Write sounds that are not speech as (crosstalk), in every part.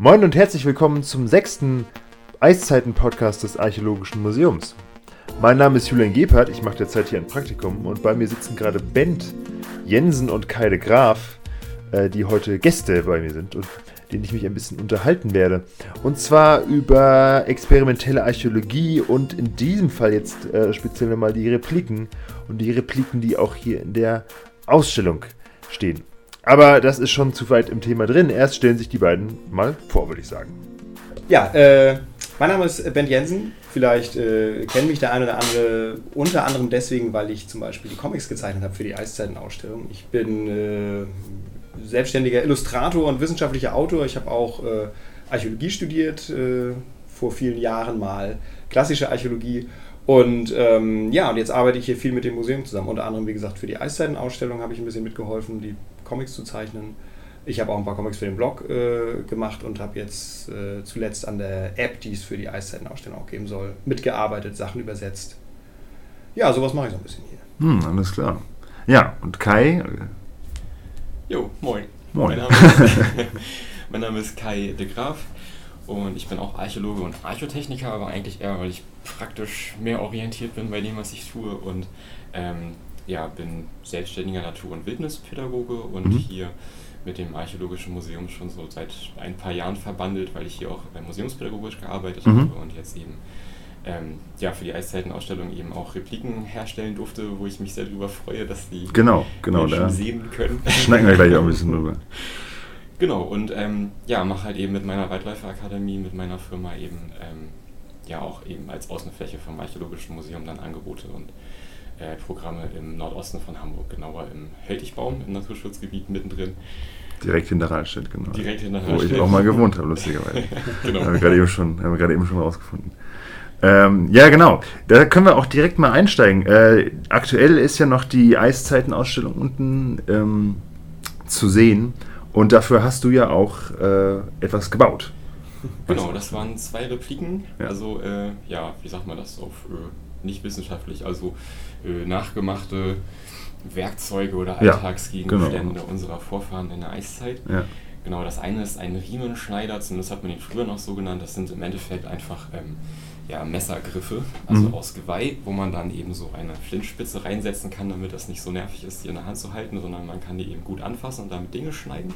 Moin und herzlich willkommen zum sechsten Eiszeiten-Podcast des Archäologischen Museums. Mein Name ist Julian Gebhardt, ich mache derzeit hier ein Praktikum und bei mir sitzen gerade Bent Jensen und Kai de Graaf, äh, die heute Gäste bei mir sind und denen ich mich ein bisschen unterhalten werde. Und zwar über experimentelle Archäologie und in diesem Fall jetzt äh, speziell nochmal die Repliken und die Repliken, die auch hier in der Ausstellung stehen. Aber das ist schon zu weit im Thema drin. Erst stellen sich die beiden mal vor, würde ich sagen. Ja, äh, mein Name ist Ben Jensen. Vielleicht äh, kennen mich der eine oder andere unter anderem deswegen, weil ich zum Beispiel die Comics gezeichnet habe für die Eiszeiten-Ausstellung. Ich bin äh, selbstständiger Illustrator und wissenschaftlicher Autor. Ich habe auch äh, Archäologie studiert, äh, vor vielen Jahren mal klassische Archäologie. Und ähm, ja, und jetzt arbeite ich hier viel mit dem Museum zusammen. Unter anderem, wie gesagt, für die Eiszeiten-Ausstellung habe ich ein bisschen mitgeholfen, die Comics zu zeichnen. Ich habe auch ein paar Comics für den Blog äh, gemacht und habe jetzt äh, zuletzt an der App, die es für die Eiszeiten-Ausstellung auch geben soll, mitgearbeitet, Sachen übersetzt. Ja, sowas mache ich so ein bisschen hier. Hm, alles klar. Ja, und Kai? Jo, moin. Moin. Mein Name, ist, (laughs) mein Name ist Kai de Graaf und ich bin auch Archäologe und Archotechniker, aber eigentlich eher, weil ich praktisch mehr orientiert bin bei dem, was ich tue und ähm, ja, bin selbstständiger Natur- und Wildnispädagoge und mhm. hier mit dem Archäologischen Museum schon so seit ein paar Jahren verbandelt, weil ich hier auch äh, museumspädagogisch gearbeitet mhm. habe und jetzt eben ähm, ja, für die Eiszeitenausstellung eben auch Repliken herstellen durfte, wo ich mich sehr darüber freue, dass die genau, genau, Menschen da sehen können. Schnacken wir gleich auch ein bisschen drüber. (laughs) Genau, und ähm, ja, mache halt eben mit meiner Waldläuferakademie, mit meiner Firma eben ähm, ja auch eben als Außenfläche vom Archäologischen Museum dann Angebote und äh, Programme im Nordosten von Hamburg, genauer im Heltigbaum, im Naturschutzgebiet mittendrin. Direkt hinter Rahlstedt, genau. Direkt hinter Rahlstedt. Wo ich auch mal gewohnt habe, lustigerweise. (laughs) genau. Haben wir gerade eben schon, haben wir gerade eben schon rausgefunden. Ähm, ja, genau. Da können wir auch direkt mal einsteigen. Äh, aktuell ist ja noch die Eiszeitenausstellung unten ähm, zu sehen. Und dafür hast du ja auch äh, etwas gebaut. Genau, das waren zwei Repliken. Ja. Also, äh, ja, wie sagt man das auf äh, nicht wissenschaftlich? Also äh, nachgemachte Werkzeuge oder Alltagsgegenstände ja, genau. unserer Vorfahren in der Eiszeit. Ja. Genau, das eine ist ein Riemenschneider, zumindest hat man ihn früher noch so genannt. Das sind im Endeffekt einfach ähm, ja, Messergriffe, also mhm. aus Geweih, wo man dann eben so eine Flintspitze reinsetzen kann, damit das nicht so nervig ist, die in der Hand zu halten, sondern man kann die eben gut anfassen und damit Dinge schneiden.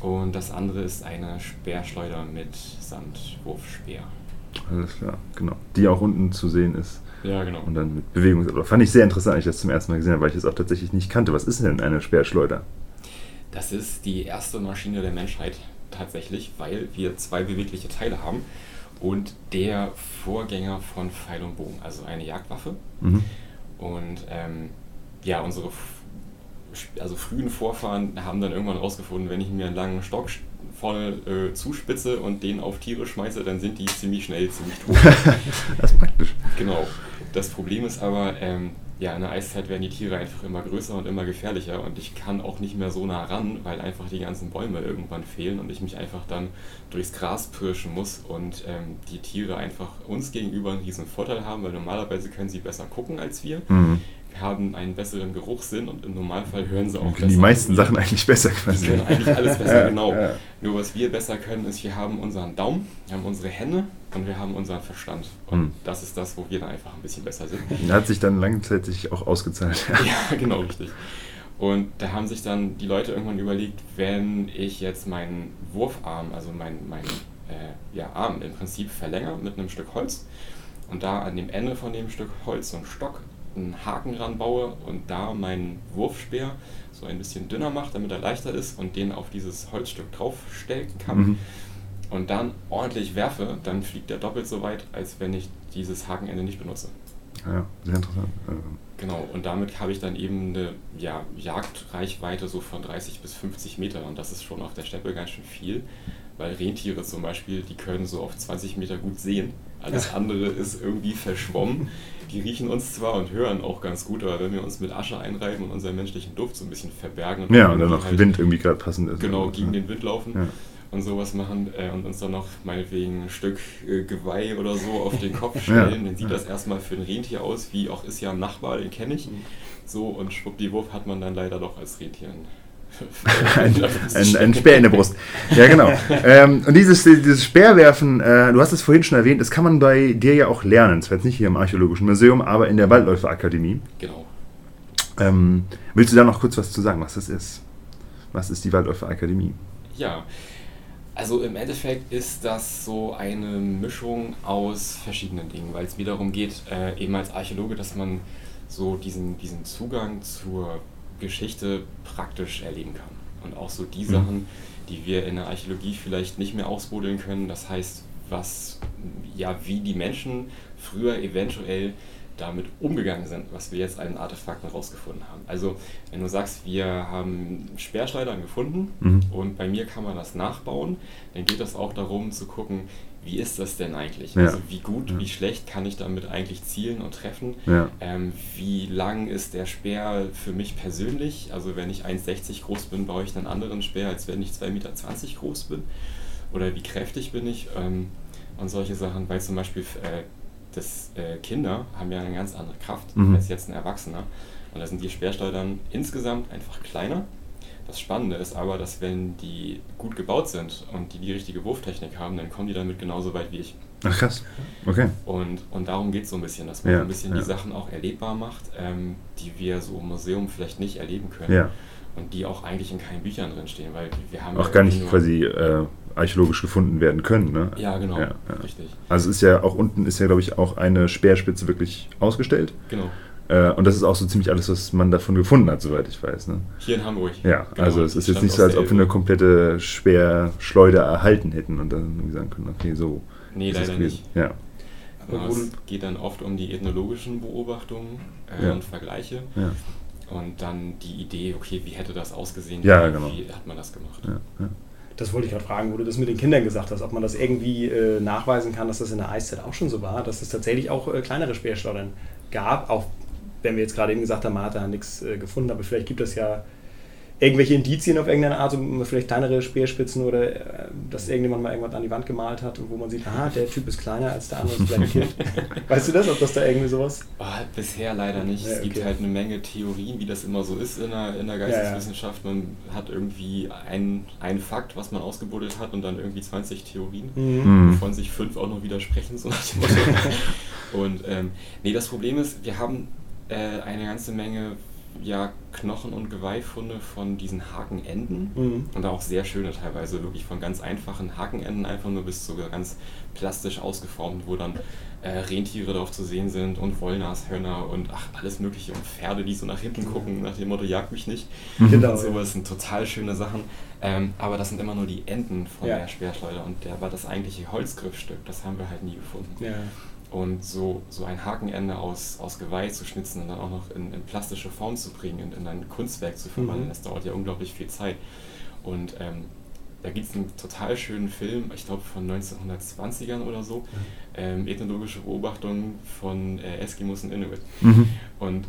Und das andere ist eine Speerschleuder mit Sandwurfspeer. Alles klar, genau. Die auch unten zu sehen ist. Ja, genau. Und dann mit Bewegung. Aber fand ich sehr interessant, als ich das zum ersten Mal gesehen habe, weil ich das auch tatsächlich nicht kannte. Was ist denn eine Speerschleuder? Das ist die erste Maschine der Menschheit tatsächlich, weil wir zwei bewegliche Teile haben und der Vorgänger von Pfeil und Bogen, also eine Jagdwaffe. Mhm. Und ähm, ja, unsere also frühen Vorfahren haben dann irgendwann rausgefunden, wenn ich mir einen langen Stock vorne äh, zuspitze und den auf Tiere schmeiße, dann sind die ziemlich schnell ziemlich tot. (laughs) das ist praktisch. Genau. Das Problem ist aber, ähm, ja, in der Eiszeit werden die Tiere einfach immer größer und immer gefährlicher und ich kann auch nicht mehr so nah ran, weil einfach die ganzen Bäume irgendwann fehlen und ich mich einfach dann durchs Gras pirschen muss und ähm, die Tiere einfach uns gegenüber einen riesen Vorteil haben, weil normalerweise können sie besser gucken als wir. Mhm haben einen besseren Geruchssinn und im Normalfall hören sie auch. Die meisten Sachen eigentlich besser quasi. Die können eigentlich alles (laughs) besser, ja, genau. Ja. Nur was wir besser können, ist, wir haben unseren Daumen, wir haben unsere Hände und wir haben unseren Verstand. Und hm. das ist das, wo wir dann einfach ein bisschen besser sind. (laughs) Hat sich dann langzeitig auch ausgezahlt. (laughs) ja, genau, richtig. Und da haben sich dann die Leute irgendwann überlegt, wenn ich jetzt meinen Wurfarm, also meinen mein, äh, ja, Arm im Prinzip verlängere mit einem Stück Holz und da an dem Ende von dem Stück Holz so einen Stock einen Haken ranbaue und da meinen Wurfspeer so ein bisschen dünner mache, damit er leichter ist und den auf dieses Holzstück draufstellen kann mhm. und dann ordentlich werfe, dann fliegt er doppelt so weit, als wenn ich dieses Hakenende nicht benutze. Ja, sehr interessant. Genau, und damit habe ich dann eben eine ja, Jagdreichweite so von 30 bis 50 Meter und das ist schon auf der Steppe ganz schön viel, weil Rentiere zum Beispiel, die können so auf 20 Meter gut sehen. Alles andere ist irgendwie verschwommen die riechen uns zwar und hören auch ganz gut, aber wenn wir uns mit Asche einreiben und unseren menschlichen Duft so ein bisschen verbergen und, ja, und dann noch halt, Wind irgendwie gerade passend ist. Genau, gegen ja. den Wind laufen ja. und sowas machen äh, und uns dann noch meinetwegen ein Stück äh, Geweih oder so auf den Kopf (laughs) stellen, dann sieht das erstmal für ein Rentier aus, wie auch ist ja ein Nachbar, den kenne ich. Mhm. So und schwuppdiwupp hat man dann leider doch als Rentier einen (laughs) ein, ein, ein, Speer in der Brust. Ja, genau. ähm, und dieses, dieses Speerwerfen, äh, du hast es vorhin schon erwähnt, das kann man bei dir ja auch lernen. Zwar jetzt nicht hier im Archäologischen Museum, aber in der Waldläuferakademie. Genau. Ähm, willst du da noch kurz was zu sagen, was das ist? Was ist die Waldläuferakademie? Ja, also im Endeffekt ist das so eine Mischung aus verschiedenen Dingen, weil es wiederum geht, äh, eben als Archäologe, dass man so diesen, diesen Zugang zur Geschichte praktisch erleben kann. Und auch so die mhm. Sachen, die wir in der Archäologie vielleicht nicht mehr ausbuddeln können. Das heißt, was, ja, wie die Menschen früher eventuell damit umgegangen sind, was wir jetzt an Artefakten herausgefunden haben. Also, wenn du sagst, wir haben Speerschneidern gefunden mhm. und bei mir kann man das nachbauen, dann geht es auch darum zu gucken, wie ist das denn eigentlich? Ja. Also wie gut, ja. wie schlecht kann ich damit eigentlich zielen und treffen? Ja. Ähm, wie lang ist der Speer für mich persönlich? Also wenn ich 1,60 groß bin, baue ich einen anderen Speer, als wenn ich 2,20 Meter groß bin. Oder wie kräftig bin ich? Ähm, und solche Sachen, weil zum Beispiel äh, das, äh, Kinder haben ja eine ganz andere Kraft mhm. als jetzt ein Erwachsener. Und da sind die Speerschleudern insgesamt einfach kleiner das Spannende ist aber, dass wenn die gut gebaut sind und die die richtige Wurftechnik haben, dann kommen die damit genauso weit wie ich. Ach krass, okay. Und, und darum geht es so ein bisschen, dass man ja, ein bisschen ja. die Sachen auch erlebbar macht, ähm, die wir so im Museum vielleicht nicht erleben können. Ja. Und die auch eigentlich in keinen Büchern drinstehen, weil wir haben... Auch gar nicht quasi äh, archäologisch gefunden werden können, ne? Ja, genau, ja, richtig. Also ist ja auch unten ist ja, glaube ich, auch eine Speerspitze wirklich ausgestellt. Genau. Äh, und das ist auch so ziemlich alles, was man davon gefunden hat, soweit ich weiß. Ne? Hier in Hamburg. Ja, genau, also es ist jetzt nicht so, als ob wir eine komplette Speerschleuder erhalten hätten und dann sagen können, okay, so. Nee, leider nicht. Ja. Aber es geht dann oft um die ethnologischen Beobachtungen äh, ja. und Vergleiche. Ja. Und dann die Idee, okay, wie hätte das ausgesehen? Ja, genau. Wie hat man das gemacht? Ja, das wollte ich gerade fragen, wo du das mit den Kindern gesagt hast, ob man das irgendwie äh, nachweisen kann, dass das in der Eiszeit auch schon so war, dass es tatsächlich auch äh, kleinere Speerschleudern gab, auch wenn wir jetzt gerade eben gesagt haben, man hat da nichts äh, gefunden, aber vielleicht gibt es ja irgendwelche Indizien auf irgendeine Art, vielleicht kleinere Speerspitzen oder äh, dass irgendjemand mal irgendwas an die Wand gemalt hat und wo man sieht, aha, der Typ ist kleiner als der andere, (laughs) weißt du das, ob das da irgendwie sowas? Oh, bisher leider nicht. Ja, es gibt halt eine Menge Theorien, wie das immer so ist in der, in der Geisteswissenschaft. Man hat irgendwie einen, Fakt, was man ausgebuddelt hat und dann irgendwie 20 Theorien, mhm. wovon sich fünf auch noch widersprechen. So (laughs) und ähm, nee, das Problem ist, wir haben äh, eine ganze Menge ja, Knochen- und Geweihfunde von diesen Hakenenden mhm. und auch sehr schöne teilweise, wirklich von ganz einfachen Hakenenden einfach nur bis zu ganz plastisch ausgeformt, wo dann äh, Rentiere drauf zu sehen sind und Wollnashörner und ach, alles mögliche und Pferde, die so nach hinten gucken, nach dem Motto, jag mich nicht. Mhm. Genau. Und sowas sind total schöne Sachen. Ähm, aber das sind immer nur die Enden von ja. der Speerschleuder und der war das eigentliche Holzgriffstück, das haben wir halt nie gefunden. Ja. Und so, so ein Hakenende aus, aus Geweih zu schnitzen und dann auch noch in, in plastische Form zu bringen und in ein Kunstwerk zu verwandeln, mhm. das dauert ja unglaublich viel Zeit. Und ähm, da gibt es einen total schönen Film, ich glaube von 1920ern oder so, mhm. ähm, ethnologische Beobachtungen von äh, Eskimos und Inuit. Mhm. Und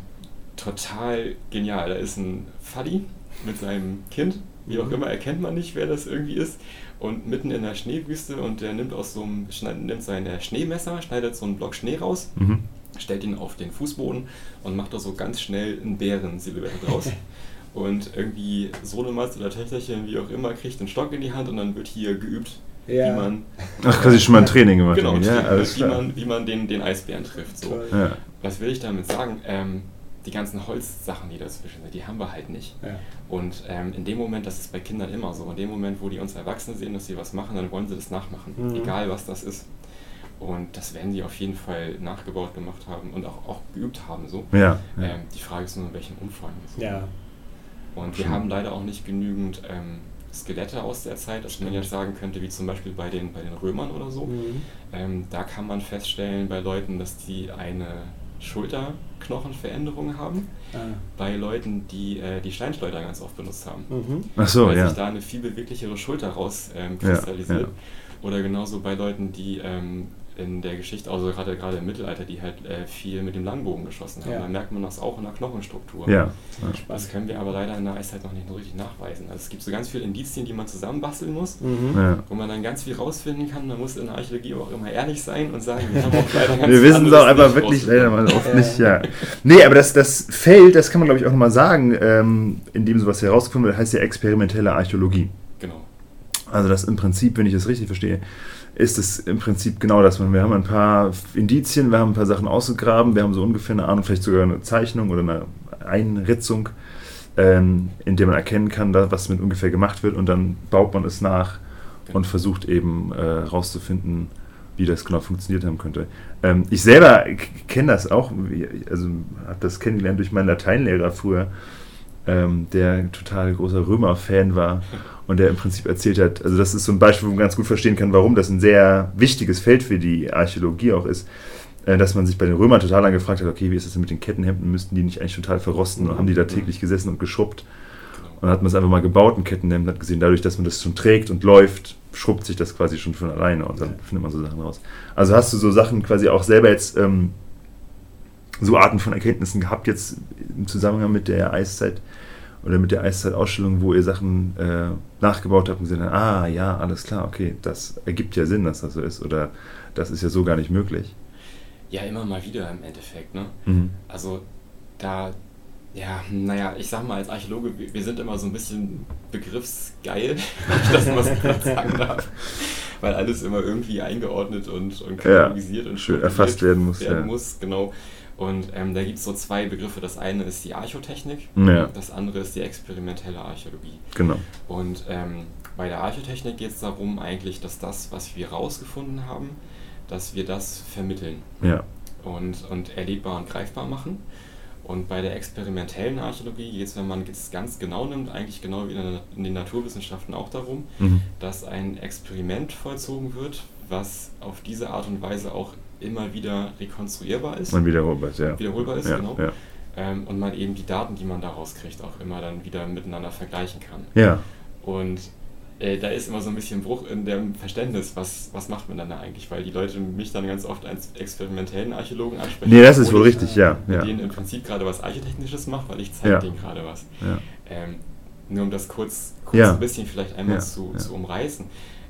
total genial. Da ist ein Faddy mit seinem Kind, wie auch mhm. immer, erkennt man nicht, wer das irgendwie ist und mitten in der Schneewüste und der nimmt aus so einem, nimmt sein Schneemesser, schneidet so einen Block Schnee raus, mhm. stellt ihn auf den Fußboden und macht da so ganz schnell einen Bären-Silhouette draus. (laughs) und irgendwie Sohnemann oder Töchterchen, wie auch immer, kriegt einen Stock in die Hand und dann wird hier geübt, ja. wie man. Ach, quasi schon mal ein Training gemacht. Genau, ja, wie, man, wie man den, den Eisbären trifft. So. Ja. Was will ich damit sagen? Ähm, die ganzen Holzsachen, die dazwischen sind, die haben wir halt nicht. Ja. Und ähm, in dem Moment, das ist bei Kindern immer so, in dem Moment, wo die uns Erwachsene sehen, dass sie was machen, dann wollen sie das nachmachen, mhm. egal was das ist. Und das werden sie auf jeden Fall nachgebaut gemacht haben und auch, auch geübt haben. So. Ja, ja. Ähm, die Frage ist nur, in welchem Umfang. So. Ja. Und wir haben leider auch nicht genügend ähm, Skelette aus der Zeit, dass man jetzt sagen könnte, wie zum Beispiel bei den, bei den Römern oder so. Mhm. Ähm, da kann man feststellen bei Leuten, dass die eine Schulterknochenveränderungen haben. Ah. Bei Leuten, die äh, die Steinschleuder ganz oft benutzt haben. Mhm. Ach so, weil ja. sich da eine viel beweglichere Schulter rauskristallisiert. Ähm, ja, ja. Oder genauso bei Leuten, die ähm, in der Geschichte, also gerade gerade im Mittelalter, die halt äh, viel mit dem Langbogen geschossen haben. Ja. Da merkt man das auch in der Knochenstruktur. Ja. Das können wir aber leider in der Eiszeit noch nicht so richtig nachweisen. Also es gibt so ganz viele Indizien, die man zusammenbasteln muss, mhm. ja. wo man dann ganz viel rausfinden kann. Man muss in der Archäologie auch immer ehrlich sein und sagen, wir haben auch leider ganz Wir wissen es auch einfach wirklich leider mal oft nicht, ja. Nee, aber das, das Feld, das kann man glaube ich auch nochmal sagen, ähm, in dem sowas herausgefunden wird, heißt ja experimentelle Archäologie. Genau. Also das im Prinzip, wenn ich das richtig verstehe, ist es im Prinzip genau das. Wir haben ein paar Indizien, wir haben ein paar Sachen ausgegraben, wir haben so ungefähr eine Ahnung, vielleicht sogar eine Zeichnung oder eine Einritzung, ähm, in der man erkennen kann, was mit ungefähr gemacht wird und dann baut man es nach genau. und versucht eben herauszufinden, äh, wie das genau funktioniert haben könnte. Ähm, ich selber kenne das auch, also habe das kennengelernt durch meinen Lateinlehrer früher, ähm, der total großer Römer-Fan war (laughs) und der im Prinzip erzählt hat, also das ist so ein Beispiel, wo man ganz gut verstehen kann, warum das ein sehr wichtiges Feld für die Archäologie auch ist, äh, dass man sich bei den Römern total lange gefragt hat, okay, wie ist das denn mit den Kettenhemden, müssten die nicht eigentlich total verrosten? Und haben die da täglich gesessen und geschrubbt und dann hat man es einfach mal gebaut, ein Kettenhemd, hat gesehen, dadurch, dass man das schon trägt und läuft, schrubbt sich das quasi schon von alleine und dann findet man so Sachen raus. Also hast du so Sachen quasi auch selber jetzt ähm, so Arten von Erkenntnissen gehabt jetzt im Zusammenhang mit der Eiszeit, oder mit der Eiszeitausstellung, wo ihr Sachen äh, nachgebaut habt und gesagt habt, ah ja, alles klar, okay, das ergibt ja Sinn, dass das so ist oder das ist ja so gar nicht möglich. Ja, immer mal wieder im Endeffekt. Ne? Mhm. Also da, ja, naja, ich sag mal als Archäologe, wir sind immer so ein bisschen begriffsgeil, (laughs) wenn ich das mal so sagen (laughs) darf. Weil alles immer irgendwie eingeordnet und, und kategorisiert ja, und schön erfasst werden muss. Werden ja. muss genau. Und ähm, da gibt es so zwei Begriffe. Das eine ist die Archotechnik, ja. das andere ist die experimentelle Archäologie. Genau. Und ähm, bei der Archotechnik geht es darum eigentlich, dass das, was wir rausgefunden haben, dass wir das vermitteln ja. und, und erlebbar und greifbar machen. Und bei der experimentellen Archäologie geht es, wenn man es ganz genau nimmt, eigentlich genau wie in den Naturwissenschaften auch darum, mhm. dass ein Experiment vollzogen wird, was auf diese Art und Weise auch immer wieder rekonstruierbar ist. Man wiederholbar ist, ja. Wiederholbar ist, ja, genau. Ja. Ähm, und man eben die Daten, die man daraus kriegt, auch immer dann wieder miteinander vergleichen kann. Ja. Und äh, da ist immer so ein bisschen Bruch in dem Verständnis, was, was macht man dann da eigentlich, weil die Leute mich dann ganz oft als experimentellen Archäologen ansprechen. Nee, das ist wohl ich, richtig, ja. Mit ja. denen im Prinzip gerade was Architechnisches mache, weil ich zeige ja. denen gerade was. Ja. Ähm, nur um das kurz, kurz ein bisschen vielleicht einmal zu, zu umreißen.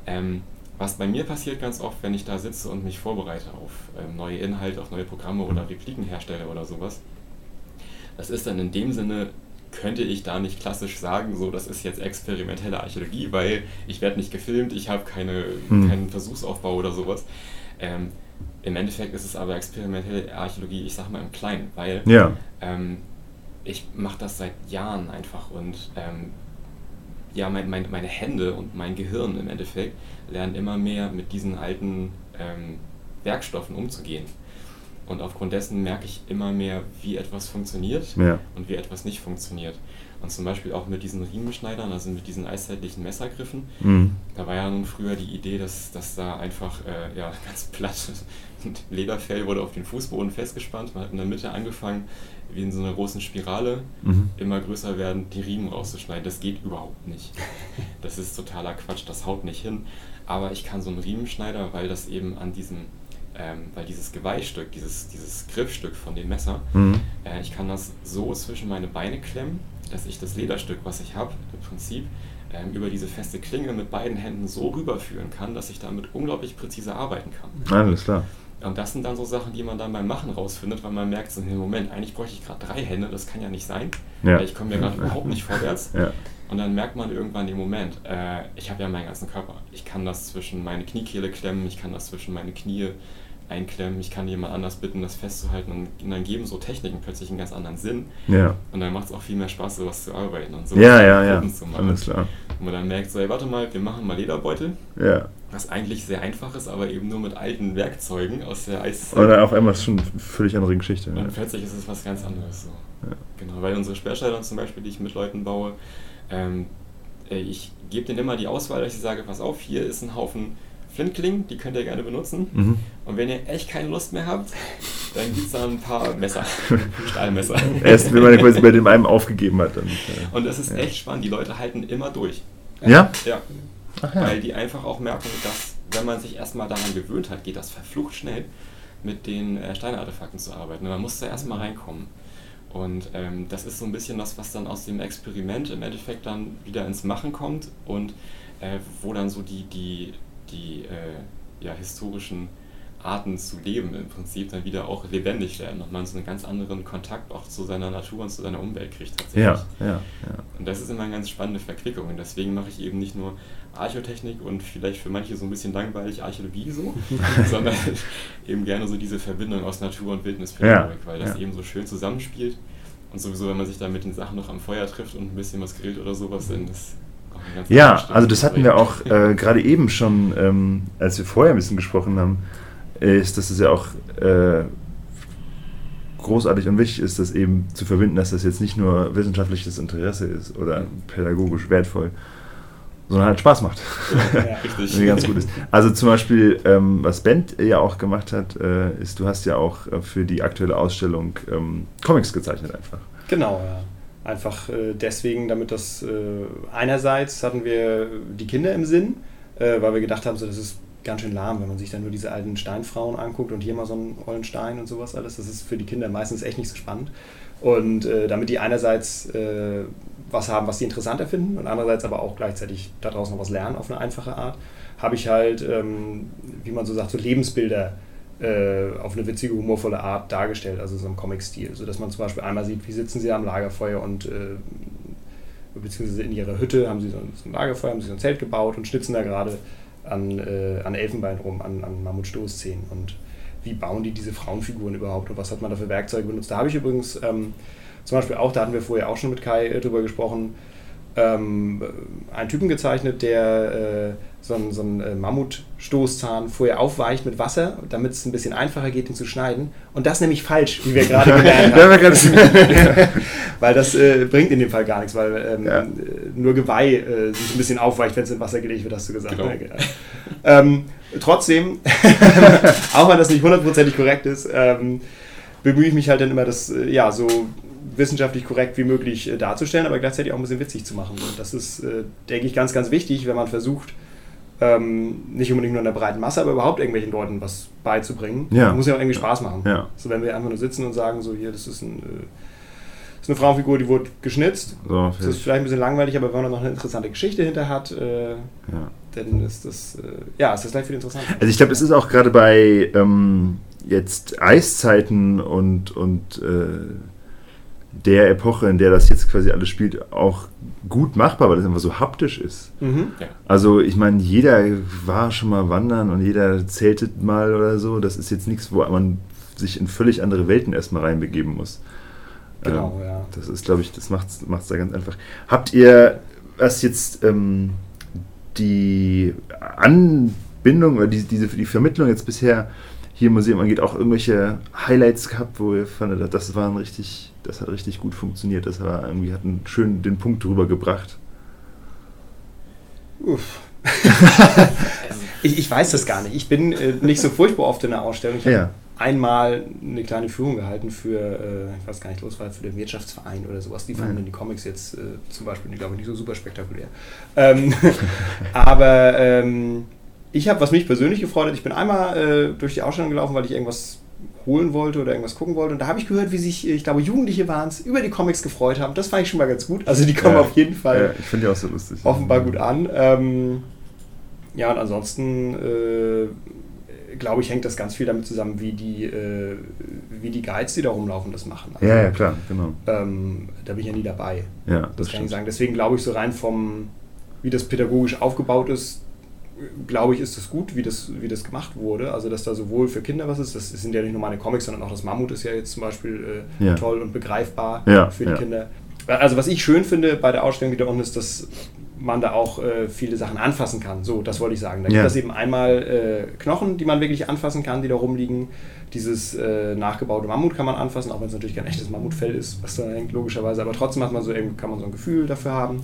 Ähm, was bei mir passiert ganz oft, wenn ich da sitze und mich vorbereite auf ähm, neue Inhalte, auf neue Programme oder Repliken herstelle oder sowas, das ist dann in dem Sinne, könnte ich da nicht klassisch sagen, so das ist jetzt experimentelle Archäologie, weil ich werde nicht gefilmt, ich habe keine, hm. keinen Versuchsaufbau oder sowas. Ähm, Im Endeffekt ist es aber experimentelle Archäologie, ich sag mal im Kleinen, weil ja. ähm, ich mache das seit Jahren einfach und ähm, ja, mein, mein, meine Hände und mein Gehirn im Endeffekt lernen immer mehr mit diesen alten ähm, Werkstoffen umzugehen. Und aufgrund dessen merke ich immer mehr, wie etwas funktioniert ja. und wie etwas nicht funktioniert. Und zum Beispiel auch mit diesen Riemenschneidern, also mit diesen eiszeitlichen Messergriffen. Mhm. Da war ja nun früher die Idee, dass, dass da einfach äh, ja, (laughs) ganz platt Lederfell wurde auf den Fußboden festgespannt. Man hat in der Mitte angefangen, wie in so einer großen Spirale mhm. immer größer werden, die Riemen rauszuschneiden. Das geht überhaupt nicht. (laughs) Das ist totaler Quatsch, das haut nicht hin. Aber ich kann so einen Riemenschneider, weil das eben an diesem, ähm, weil dieses Geweihstück, dieses, dieses Griffstück von dem Messer, mhm. äh, ich kann das so zwischen meine Beine klemmen, dass ich das Lederstück, was ich habe, im Prinzip ähm, über diese feste Klinge mit beiden Händen so rüberführen kann, dass ich damit unglaublich präzise arbeiten kann. Alles klar. Und das sind dann so Sachen, die man dann beim Machen rausfindet, weil man merkt, so, im Moment, eigentlich bräuchte ich gerade drei Hände, das kann ja nicht sein. Ja. Ich komme ja gerade überhaupt nicht vorwärts. (laughs) Ja. Und dann merkt man irgendwann den Moment, äh, ich habe ja meinen ganzen Körper. Ich kann das zwischen meine Kniekehle klemmen, ich kann das zwischen meine Knie einklemmen, ich kann jemand anders bitten, das festzuhalten und, dann geben so Techniken plötzlich einen ganz anderen Sinn. Ja. Und dann macht es auch viel mehr Spaß, sowas zu arbeiten und so ja, ja, ja. zu machen. Alles klar. Und man dann merkt, so, ey, warte mal, wir machen mal Lederbeutel. Ja. Was eigentlich sehr einfach ist, aber eben nur mit alten Werkzeugen aus der Eiszeit. Oder auf einmal ist es schon eine völlig andere Geschichte. Und ja. plötzlich ist es was ganz anderes. So. Ja. Genau, weil unsere Sperrschalter zum Beispiel, die ich mit Leuten baue, ähm, ich gebe denen immer die Auswahl, dass ich sage, pass auf, hier ist ein Haufen Flintklingen, die könnt ihr gerne benutzen. Mhm. Und wenn ihr echt keine Lust mehr habt, dann gibt es da ein paar Messer, (laughs) Stahlmesser. Erst wenn man quasi bei dem einen aufgegeben hat. Dann, äh, und das ist ja. echt spannend, die Leute halten immer durch. Ja? Ja. Ach, ja. Weil die einfach auch merken, dass wenn man sich erstmal daran gewöhnt hat, geht das verflucht schnell, mit den äh, Steinartefakten zu arbeiten. Man muss da erstmal reinkommen. Und ähm, das ist so ein bisschen das, was dann aus dem Experiment im Endeffekt dann wieder ins Machen kommt und äh, wo dann so die, die, die äh, ja, historischen Arten zu leben im Prinzip dann wieder auch lebendig werden und man so einen ganz anderen Kontakt auch zu seiner Natur und zu seiner Umwelt kriegt tatsächlich. Ja, ja, ja. Und das ist immer eine ganz spannende Verquickung und deswegen mache ich eben nicht nur Archäotechnik und vielleicht für manche so ein bisschen langweilig Archäologie so, (laughs) sondern eben gerne so diese Verbindung aus Natur und Wildnispädagogik, ja, weil das ja. eben so schön zusammenspielt und sowieso, wenn man sich da mit den Sachen noch am Feuer trifft und ein bisschen was grillt oder sowas, dann ist ja, also das hatten wir auch äh, (laughs) gerade eben schon, ähm, als wir vorher ein bisschen gesprochen haben, ist, dass es ja auch äh, großartig und wichtig ist, das eben zu verbinden, dass das jetzt nicht nur wissenschaftliches Interesse ist oder pädagogisch wertvoll, sondern halt Spaß macht. Ja, (laughs) richtig. ganz gut ist. Also zum Beispiel, ähm, was Bent ja auch gemacht hat, äh, ist, du hast ja auch äh, für die aktuelle Ausstellung ähm, Comics gezeichnet einfach. Genau, ja. Einfach äh, deswegen, damit das äh, einerseits hatten wir die Kinder im Sinn, äh, weil wir gedacht haben, so, das ist ganz schön lahm, wenn man sich dann nur diese alten Steinfrauen anguckt und hier mal so einen ollen Stein und sowas alles. Das ist für die Kinder meistens echt nicht so spannend. Und äh, damit die einerseits äh, was haben, was sie interessanter finden und andererseits aber auch gleichzeitig daraus noch was lernen auf eine einfache Art, habe ich halt, ähm, wie man so sagt, so Lebensbilder äh, auf eine witzige, humorvolle Art dargestellt, also so im Comic-Stil. Sodass man zum Beispiel einmal sieht, wie sitzen sie am Lagerfeuer und äh, beziehungsweise in ihrer Hütte haben sie so ein Lagerfeuer, haben sie so ein Zelt gebaut und schnitzen da gerade an, äh, an Elfenbein rum, an, an Mammutstoßzähnen. Und wie bauen die diese Frauenfiguren überhaupt und was hat man da für Werkzeuge benutzt? Da habe ich übrigens ähm, zum Beispiel auch, da hatten wir vorher auch schon mit Kai äh, drüber gesprochen, ähm, einen Typen gezeichnet, der äh, so einen, so einen äh, Mammutstoßzahn vorher aufweicht mit Wasser, damit es ein bisschen einfacher geht, ihn zu schneiden. Und das nämlich falsch, wie wir gerade (laughs) gelernt haben. (laughs) weil das äh, bringt in dem Fall gar nichts, weil ähm, ja. nur Geweih äh, sich ein bisschen aufweicht, wenn es in Wasser gelegt wird, hast du gesagt. Genau. Ähm, trotzdem, (laughs) auch wenn das nicht hundertprozentig korrekt ist, ähm, bemühe ich mich halt dann immer, das äh, ja so wissenschaftlich korrekt wie möglich äh, darzustellen, aber gleichzeitig auch ein bisschen witzig zu machen. Und das ist, äh, denke ich, ganz, ganz wichtig, wenn man versucht, ähm, nicht unbedingt nur in der breiten Masse, aber überhaupt irgendwelchen Leuten was beizubringen. Ja. muss ja auch irgendwie Spaß machen. Ja. So, wenn wir einfach nur sitzen und sagen, so hier, das ist, ein, äh, das ist eine Frauenfigur, die wurde geschnitzt. So, das ist vielleicht ein bisschen langweilig, aber wenn man noch eine interessante Geschichte hinter hat, äh, ja. dann ist das, äh, ja, ist das gleich viel interessanter. Also ich glaube, es ist auch gerade bei ähm, jetzt Eiszeiten und, und äh, der Epoche, in der das jetzt quasi alles spielt, auch gut machbar, weil das einfach so haptisch ist. Mhm. Ja. Also ich meine, jeder war schon mal wandern und jeder zeltet mal oder so. Das ist jetzt nichts, wo man sich in völlig andere Welten erstmal reinbegeben muss. Genau, ähm, ja. Das ist, glaube ich, das macht es da ganz einfach. Habt ihr, was jetzt ähm, die Anbindung oder die, diese, die Vermittlung jetzt bisher hier im Museum angeht, auch irgendwelche Highlights gehabt, wo ihr fandet, das waren richtig, das hat richtig gut funktioniert. Das war irgendwie, hat einen schön den Punkt drüber gebracht. Uff. (laughs) ich, ich, weiß das gar nicht. Ich bin äh, nicht so furchtbar oft in der Ausstellung. Ich ja. einmal eine kleine Führung gehalten für, äh, ich weiß gar nicht, los war für den Wirtschaftsverein oder sowas. Die fanden ja. die Comics jetzt äh, zum Beispiel, glaube ich, nicht so super spektakulär. Ähm, (laughs) aber ähm, ich habe, was mich persönlich gefreut hat, ich bin einmal äh, durch die Ausstellung gelaufen, weil ich irgendwas holen wollte oder irgendwas gucken wollte. Und da habe ich gehört, wie sich, ich glaube, Jugendliche waren es, über die Comics gefreut haben. Das fand ich schon mal ganz gut. Also die kommen ja, auf jeden Fall ja, ich die auch so lustig. offenbar gut an. Ähm, ja, und ansonsten äh, glaube ich, hängt das ganz viel damit zusammen, wie die, äh, wie die Guides, die da rumlaufen, das machen. Also, ja, ja, klar, genau. Ähm, da bin ich ja nie dabei. Ja, das, das kann stimmt. ich sagen. Deswegen glaube ich, so rein vom, wie das pädagogisch aufgebaut ist, glaube ich, ist es gut, wie das, wie das gemacht wurde. Also, dass da sowohl für Kinder was ist, das sind ja nicht nur meine Comics, sondern auch das Mammut ist ja jetzt zum Beispiel äh, ja. toll und begreifbar ja, für die ja. Kinder. Also, was ich schön finde bei der Ausstellung wieder unten ist, dass man da auch äh, viele Sachen anfassen kann. So, das wollte ich sagen. Da gibt es eben einmal äh, Knochen, die man wirklich anfassen kann, die da rumliegen. Dieses äh, nachgebaute Mammut kann man anfassen, auch wenn es natürlich kein echtes Mammutfell ist, was da hängt, logischerweise. Aber trotzdem hat man so, kann man so ein Gefühl dafür haben.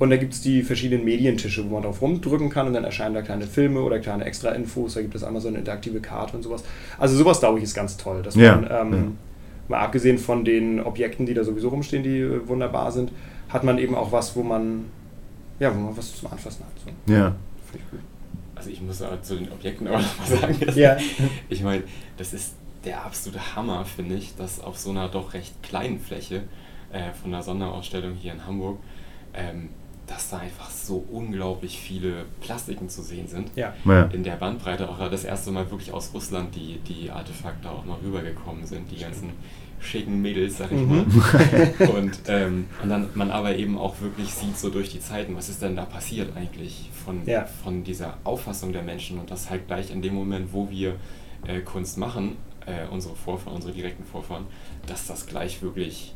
Und da gibt es die verschiedenen Medientische, wo man drauf rumdrücken kann und dann erscheinen da kleine Filme oder kleine Extra-Infos. Da gibt es einmal so eine interaktive Karte und sowas. Also sowas, glaube ich, ist ganz toll. Dass ja, man, ähm, ja. mal abgesehen von den Objekten, die da sowieso rumstehen, die äh, wunderbar sind, hat man eben auch was, wo man, ja, wo man was zum Anfassen hat. So. Ja. also ich muss zu den Objekten aber noch mal sagen. Ja. (laughs) Ich meine, das ist der absolute Hammer, finde ich, dass auf so einer doch recht kleinen Fläche äh, von der Sonderausstellung hier in Hamburg, ähm, dass da einfach so unglaublich viele Plastiken zu sehen sind. Ja. ja. In der Bandbreite auch das erste Mal wirklich aus Russland die, die Artefakte auch mal rübergekommen sind, die ganzen schicken Mädels, sag ich mhm. mal. (laughs) und, ähm, und dann man aber eben auch wirklich sieht, so durch die Zeiten, was ist denn da passiert eigentlich von, ja. von dieser Auffassung der Menschen und das halt gleich in dem Moment, wo wir äh, Kunst machen, äh, unsere Vorfahren, unsere direkten Vorfahren, dass das gleich wirklich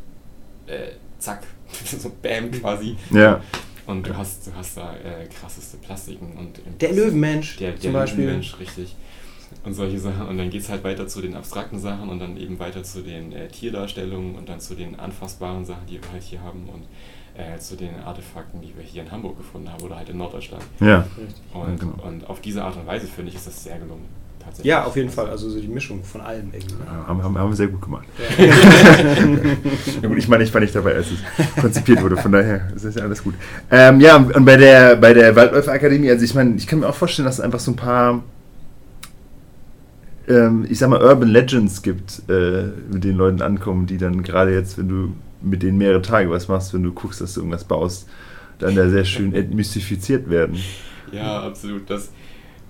äh, zack, (laughs) so Bam quasi. Ja. Und du hast, du hast da äh, krasseste Plastiken und der Löwenmensch der, der zum Beispiel. Löwenmensch, richtig. Und solche Sachen. Und dann geht es halt weiter zu den abstrakten Sachen und dann eben weiter zu den äh, Tierdarstellungen und dann zu den anfassbaren Sachen, die wir halt hier haben und äh, zu den Artefakten, die wir hier in Hamburg gefunden haben oder halt in Norddeutschland. Ja. Und, genau. und auf diese Art und Weise finde ich, ist das sehr gelungen tatsächlich. Ja, auf jeden Fall. Also so die Mischung von allem irgendwie. Ja, haben, haben, haben wir sehr gut gemacht. Ja. (laughs) ja gut, ich meine, ich war nicht dabei, als es konzipiert wurde, von daher ist das ja alles gut. Ähm, ja, und bei der, bei der Waldläufer Akademie, also ich meine, ich kann mir auch vorstellen, dass es einfach so ein paar ähm, ich sag mal, Urban Legends gibt, äh, mit den Leuten ankommen, die dann gerade jetzt, wenn du mit denen mehrere Tage was machst, wenn du guckst, dass du irgendwas baust, dann da sehr schön entmystifiziert werden. Ja, absolut. Das,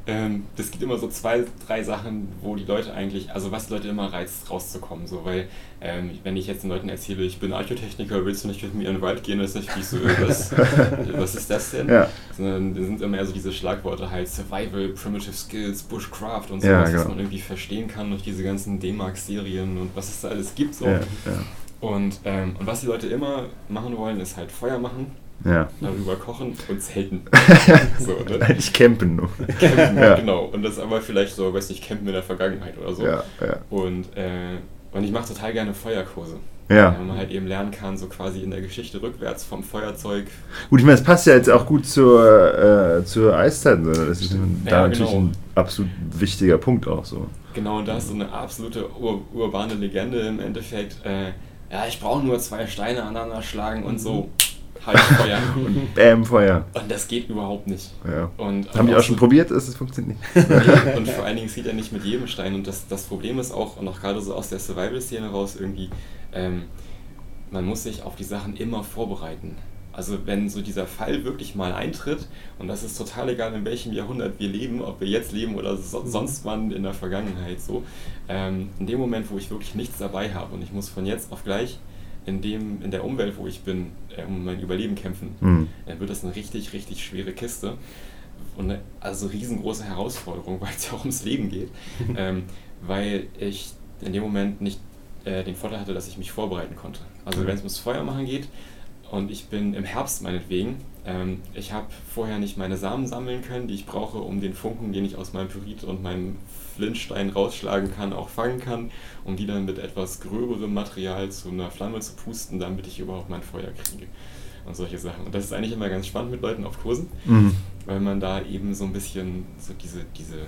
ähm, das gibt immer so zwei, drei Sachen, wo die Leute eigentlich, also was die Leute immer reizt, rauszukommen. So, weil, ähm, wenn ich jetzt den Leuten erzähle, ich bin Architechniker, willst du nicht mit mir in den Wald gehen, das ist natürlich so, was, (laughs) was ist das denn? Ja. Sondern das sind immer eher so diese Schlagworte halt Survival, Primitive Skills, Bushcraft und so, ja, was genau. man irgendwie verstehen kann durch diese ganzen D-Mark-Serien und was es da alles gibt. So. Ja, und, ähm, und was die Leute immer machen wollen, ist halt Feuer machen ja. darüber kochen und zelten. (laughs) so, ne? Eigentlich campen. Campen, ja. genau. Und das aber vielleicht so, weiß nicht, campen in der Vergangenheit oder so. Ja, ja. Und, äh, und ich mache total gerne Feuerkurse. Ja. Wenn man halt eben lernen kann, so quasi in der Geschichte rückwärts vom Feuerzeug. Gut, ich meine, es passt ja jetzt auch gut zur, äh, zur Eiszeit. Das ist ja, da natürlich genau. ein absolut wichtiger Punkt auch so. Genau, und da ist so eine absolute ur urbane Legende im Endeffekt. Äh, ja, ich brauche nur zwei Steine aneinander schlagen und so mhm. Halt (laughs) Feuer. und Bäm, Feuer. Und das geht überhaupt nicht. Ja. Und, Haben die auch schon probiert? Es funktioniert nicht. (laughs) und vor allen Dingen sieht er nicht mit jedem Stein. Und das, das Problem ist auch, und auch gerade so aus der Survival-Szene raus irgendwie, ähm, man muss sich auf die Sachen immer vorbereiten. Also wenn so dieser Fall wirklich mal eintritt, und das ist total egal, in welchem Jahrhundert wir leben, ob wir jetzt leben oder so, mhm. sonst wann in der Vergangenheit so, ähm, in dem Moment, wo ich wirklich nichts dabei habe und ich muss von jetzt auf gleich in, dem, in der Umwelt, wo ich bin, äh, um mein Überleben kämpfen, mhm. dann wird das eine richtig, richtig schwere Kiste. Und eine, also riesengroße Herausforderung, (laughs) weil es ja auch ums Leben geht. (laughs) ähm, weil ich in dem Moment nicht äh, den Vorteil hatte, dass ich mich vorbereiten konnte. Also mhm. wenn es ums Feuer machen geht und ich bin im Herbst meinetwegen, ähm, ich habe vorher nicht meine Samen sammeln können, die ich brauche, um den Funken, den ich aus meinem Pyrit und meinem Flintstein rausschlagen kann, auch fangen kann, um die dann mit etwas gröberem Material zu einer Flamme zu pusten, damit ich überhaupt mein Feuer kriege. Und solche Sachen. Und das ist eigentlich immer ganz spannend mit Leuten auf Kursen, mhm. weil man da eben so ein bisschen so diese, diese,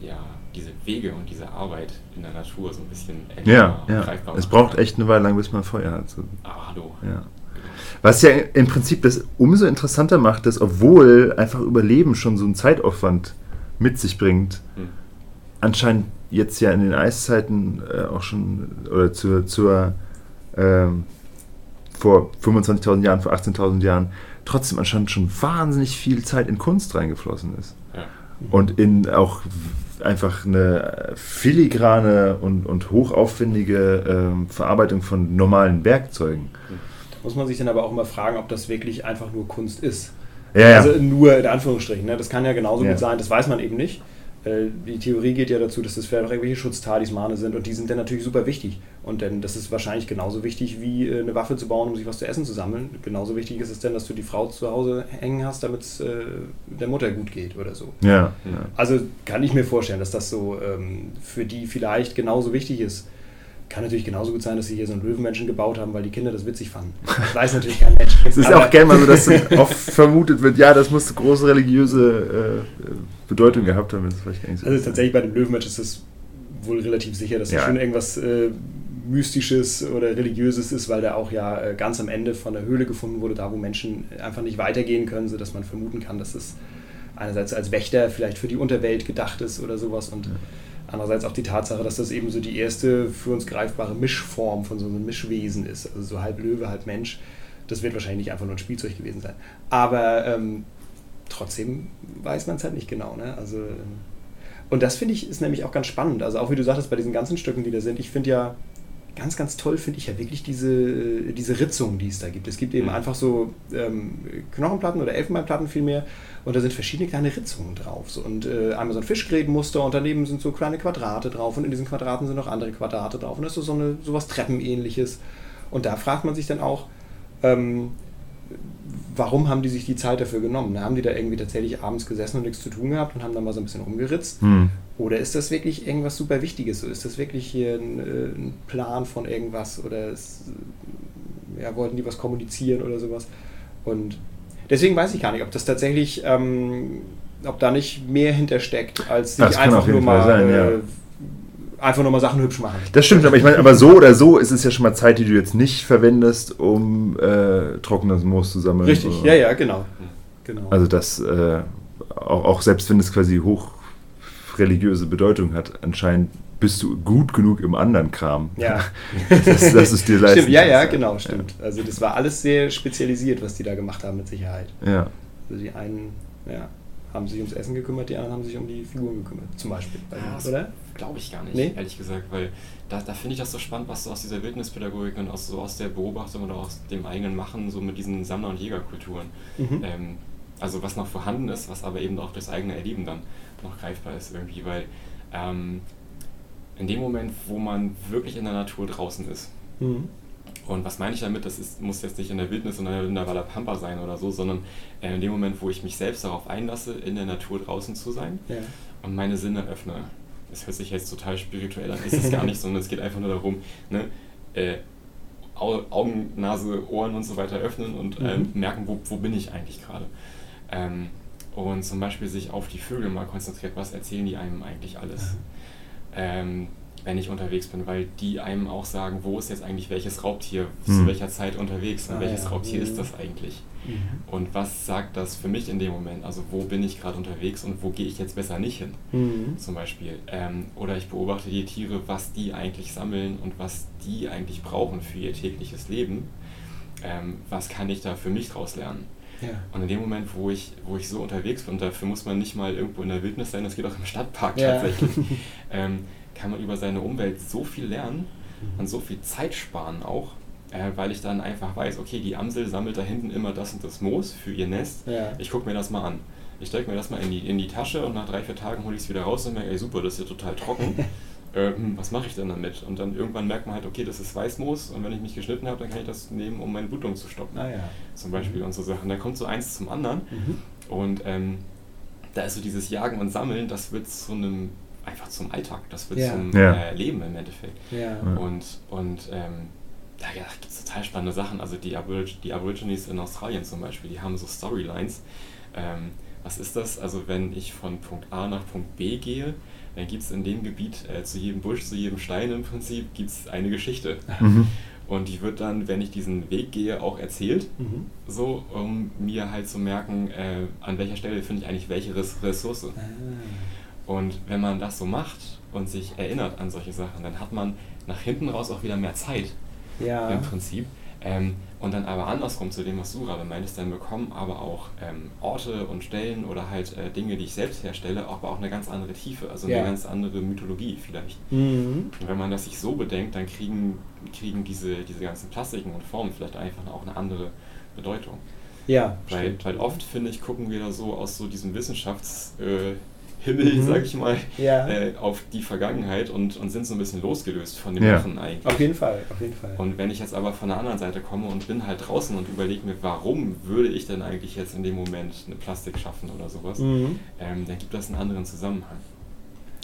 ja, diese Wege und diese Arbeit in der Natur so ein bisschen ja, ja. greifbar Es braucht echt eine Weile lang, bis man Feuer hat. So. Ah, hallo. Ja. Was ja im Prinzip das umso interessanter macht, dass obwohl einfach Überleben schon so einen Zeitaufwand mit sich bringt, hm anscheinend jetzt ja in den Eiszeiten äh, auch schon, oder zur, zur ähm, vor 25.000 Jahren, vor 18.000 Jahren, trotzdem anscheinend schon wahnsinnig viel Zeit in Kunst reingeflossen ist. Ja. Und in auch einfach eine filigrane und, und hochaufwendige ähm, Verarbeitung von normalen Werkzeugen. Da muss man sich dann aber auch mal fragen, ob das wirklich einfach nur Kunst ist. Ja, also nur in Anführungsstrichen. Ne? Das kann ja genauso ja. gut sein, das weiß man eben nicht. Äh, die Theorie geht ja dazu, dass das vielleicht auch irgendwelche Schutztalismane sind und die sind dann natürlich super wichtig. Und dann, das ist wahrscheinlich genauso wichtig wie äh, eine Waffe zu bauen, um sich was zu essen zu sammeln. Genauso wichtig ist es dann, dass du die Frau zu Hause hängen hast, damit es äh, der Mutter gut geht oder so. Ja, ja, Also kann ich mir vorstellen, dass das so ähm, für die vielleicht genauso wichtig ist. Kann natürlich genauso gut sein, dass sie hier so einen Löwenmenschen gebaut haben, weil die Kinder das witzig fanden. (laughs) Das weiß natürlich kein Mensch. Es ist auch gerne mal so, dass oft vermutet wird, ja, das muss große religiöse äh, Bedeutung gehabt haben, wenn es vielleicht gar nicht so Also tatsächlich bei dem Löwenmensch ist es wohl relativ sicher, dass ja. es schon irgendwas äh, Mystisches oder Religiöses ist, weil der auch ja äh, ganz am Ende von der Höhle gefunden wurde, da wo Menschen einfach nicht weitergehen können, sodass man vermuten kann, dass es einerseits als Wächter vielleicht für die Unterwelt gedacht ist oder sowas und ja. Andererseits auch die Tatsache, dass das eben so die erste für uns greifbare Mischform von so einem Mischwesen ist. Also so halb Löwe, halb Mensch. Das wird wahrscheinlich nicht einfach nur ein Spielzeug gewesen sein. Aber ähm, trotzdem weiß man es halt nicht genau. Ne? Also, ähm, und das finde ich ist nämlich auch ganz spannend. Also auch wie du sagtest, bei diesen ganzen Stücken, die da sind, ich finde ja, ganz, ganz toll finde ich ja wirklich diese, diese Ritzung, die es da gibt. Es gibt eben mhm. einfach so ähm, Knochenplatten oder Elfenbeinplatten vielmehr und da sind verschiedene kleine Ritzungen drauf. So, und äh, einmal so ein Fischgrätenmuster und daneben sind so kleine Quadrate drauf und in diesen Quadraten sind noch andere Quadrate drauf und das ist so, eine, so was Treppenähnliches. Und da fragt man sich dann auch, ähm, warum haben die sich die Zeit dafür genommen? Haben die da irgendwie tatsächlich abends gesessen und nichts zu tun gehabt und haben dann mal so ein bisschen rumgeritzt? Hm. Oder ist das wirklich irgendwas super Wichtiges? Ist das wirklich hier ein, äh, ein Plan von irgendwas? Oder ist, ja, wollten die was kommunizieren oder sowas? Und deswegen weiß ich gar nicht, ob das tatsächlich, ähm, ob da nicht mehr hintersteckt, als sich einfach nur mal sein, ja. äh, einfach nur mal Sachen hübsch machen. Das stimmt, aber ich meine, aber so oder so ist es ja schon mal Zeit, die du jetzt nicht verwendest, um äh, trockenes Moos zu sammeln. Richtig, oder? ja, ja, genau. genau. Also das, äh, auch, auch, selbst wenn es quasi hoch religiöse Bedeutung hat, anscheinend bist du gut genug im anderen Kram. Ja. (laughs) das, ist dir leisten. Stimmt, ja, ja, genau, stimmt. Ja. Also das war alles sehr spezialisiert, was die da gemacht haben, mit Sicherheit. Ja. Also die einen, ja, haben sich ums Essen gekümmert, die anderen haben sich um die Figuren gekümmert, zum Beispiel. Ja, oder? Glaube ich gar nicht, nee? ehrlich gesagt, weil da, da finde ich das so spannend, was so aus dieser Wildnispädagogik und aus, so aus der Beobachtung oder aus dem eigenen Machen, so mit diesen Sammler- und Jägerkulturen, mhm. ähm, also was noch vorhanden ist, was aber eben auch das eigene Erleben dann noch greifbar ist irgendwie, weil ähm, in dem Moment, wo man wirklich in der Natur draußen ist, mhm. Und was meine ich damit? Das ist, muss jetzt nicht in der Wildnis oder in der Pampa sein oder so, sondern äh, in dem Moment, wo ich mich selbst darauf einlasse, in der Natur draußen zu sein ja. und meine Sinne öffne. Das hört sich jetzt total spirituell an, ist es gar nicht, (laughs) sondern es geht einfach nur darum, ne, äh, Augen, Nase, Ohren und so weiter öffnen und äh, mhm. merken, wo, wo bin ich eigentlich gerade. Ähm, und zum Beispiel sich auf die Vögel mal konzentriert, was erzählen die einem eigentlich alles. Ähm, wenn ich unterwegs bin, weil die einem auch sagen, wo ist jetzt eigentlich welches Raubtier mhm. zu welcher Zeit unterwegs und ah, welches ja. Raubtier mhm. ist das eigentlich? Mhm. Und was sagt das für mich in dem Moment? Also wo bin ich gerade unterwegs und wo gehe ich jetzt besser nicht hin? Mhm. Zum Beispiel. Ähm, oder ich beobachte die Tiere, was die eigentlich sammeln und was die eigentlich brauchen für ihr tägliches Leben. Ähm, was kann ich da für mich draus lernen? Ja. Und in dem Moment, wo ich, wo ich so unterwegs bin, und dafür muss man nicht mal irgendwo in der Wildnis sein, das geht auch im Stadtpark ja. tatsächlich, (laughs) ähm, kann man über seine Umwelt so viel lernen mhm. und so viel Zeit sparen auch, äh, weil ich dann einfach weiß, okay, die Amsel sammelt da hinten immer das und das Moos für ihr Nest. Ja. Ich gucke mir das mal an. Ich stecke mir das mal in die, in die Tasche und nach drei, vier Tagen hole ich es wieder raus und merke, ey super, das ist ja total trocken. (laughs) ähm, was mache ich denn damit? Und dann irgendwann merkt man halt, okay, das ist Weißmoos und wenn ich mich geschnitten habe, dann kann ich das nehmen, um meine Blutung zu stoppen. Ah, ja. Zum Beispiel mhm. und so Sachen. Dann kommt so eins zum anderen mhm. und ähm, da ist so dieses Jagen und Sammeln, das wird zu einem einfach zum Alltag, das wird ja. zum ja. Äh, Leben im Endeffekt. Ja. Und, und ähm, da ja, gibt es total spannende Sachen. Also die, Aborig die Aborigines in Australien zum Beispiel, die haben so Storylines. Ähm, was ist das? Also wenn ich von Punkt A nach Punkt B gehe, dann gibt es in dem Gebiet äh, zu jedem Busch, zu jedem Stein im Prinzip, gibt es eine Geschichte. Mhm. Und die wird dann, wenn ich diesen Weg gehe, auch erzählt, mhm. so um mir halt zu merken, äh, an welcher Stelle finde ich eigentlich welche Ressource. Ah. Und wenn man das so macht und sich erinnert an solche Sachen, dann hat man nach hinten raus auch wieder mehr Zeit. Ja. Im Prinzip. Ähm, und dann aber andersrum zu dem, was du gerade meintest, dann bekommen aber auch ähm, Orte und Stellen oder halt äh, Dinge, die ich selbst herstelle, aber auch eine ganz andere Tiefe, also ja. eine ganz andere Mythologie vielleicht. Mhm. Und wenn man das sich so bedenkt, dann kriegen, kriegen diese, diese ganzen Plastiken und Formen vielleicht einfach auch eine andere Bedeutung. Ja. Weil, weil oft, finde ich, gucken wir da so aus so diesem Wissenschafts- äh, Himmel, mhm. sag ich mal, ja. äh, auf die Vergangenheit und, und sind so ein bisschen losgelöst von dem ja. Machen eigentlich. Auf jeden Fall, auf jeden Fall. Und wenn ich jetzt aber von der anderen Seite komme und bin halt draußen und überlege mir, warum würde ich denn eigentlich jetzt in dem Moment eine Plastik schaffen oder sowas, mhm. ähm, dann gibt das einen anderen Zusammenhang.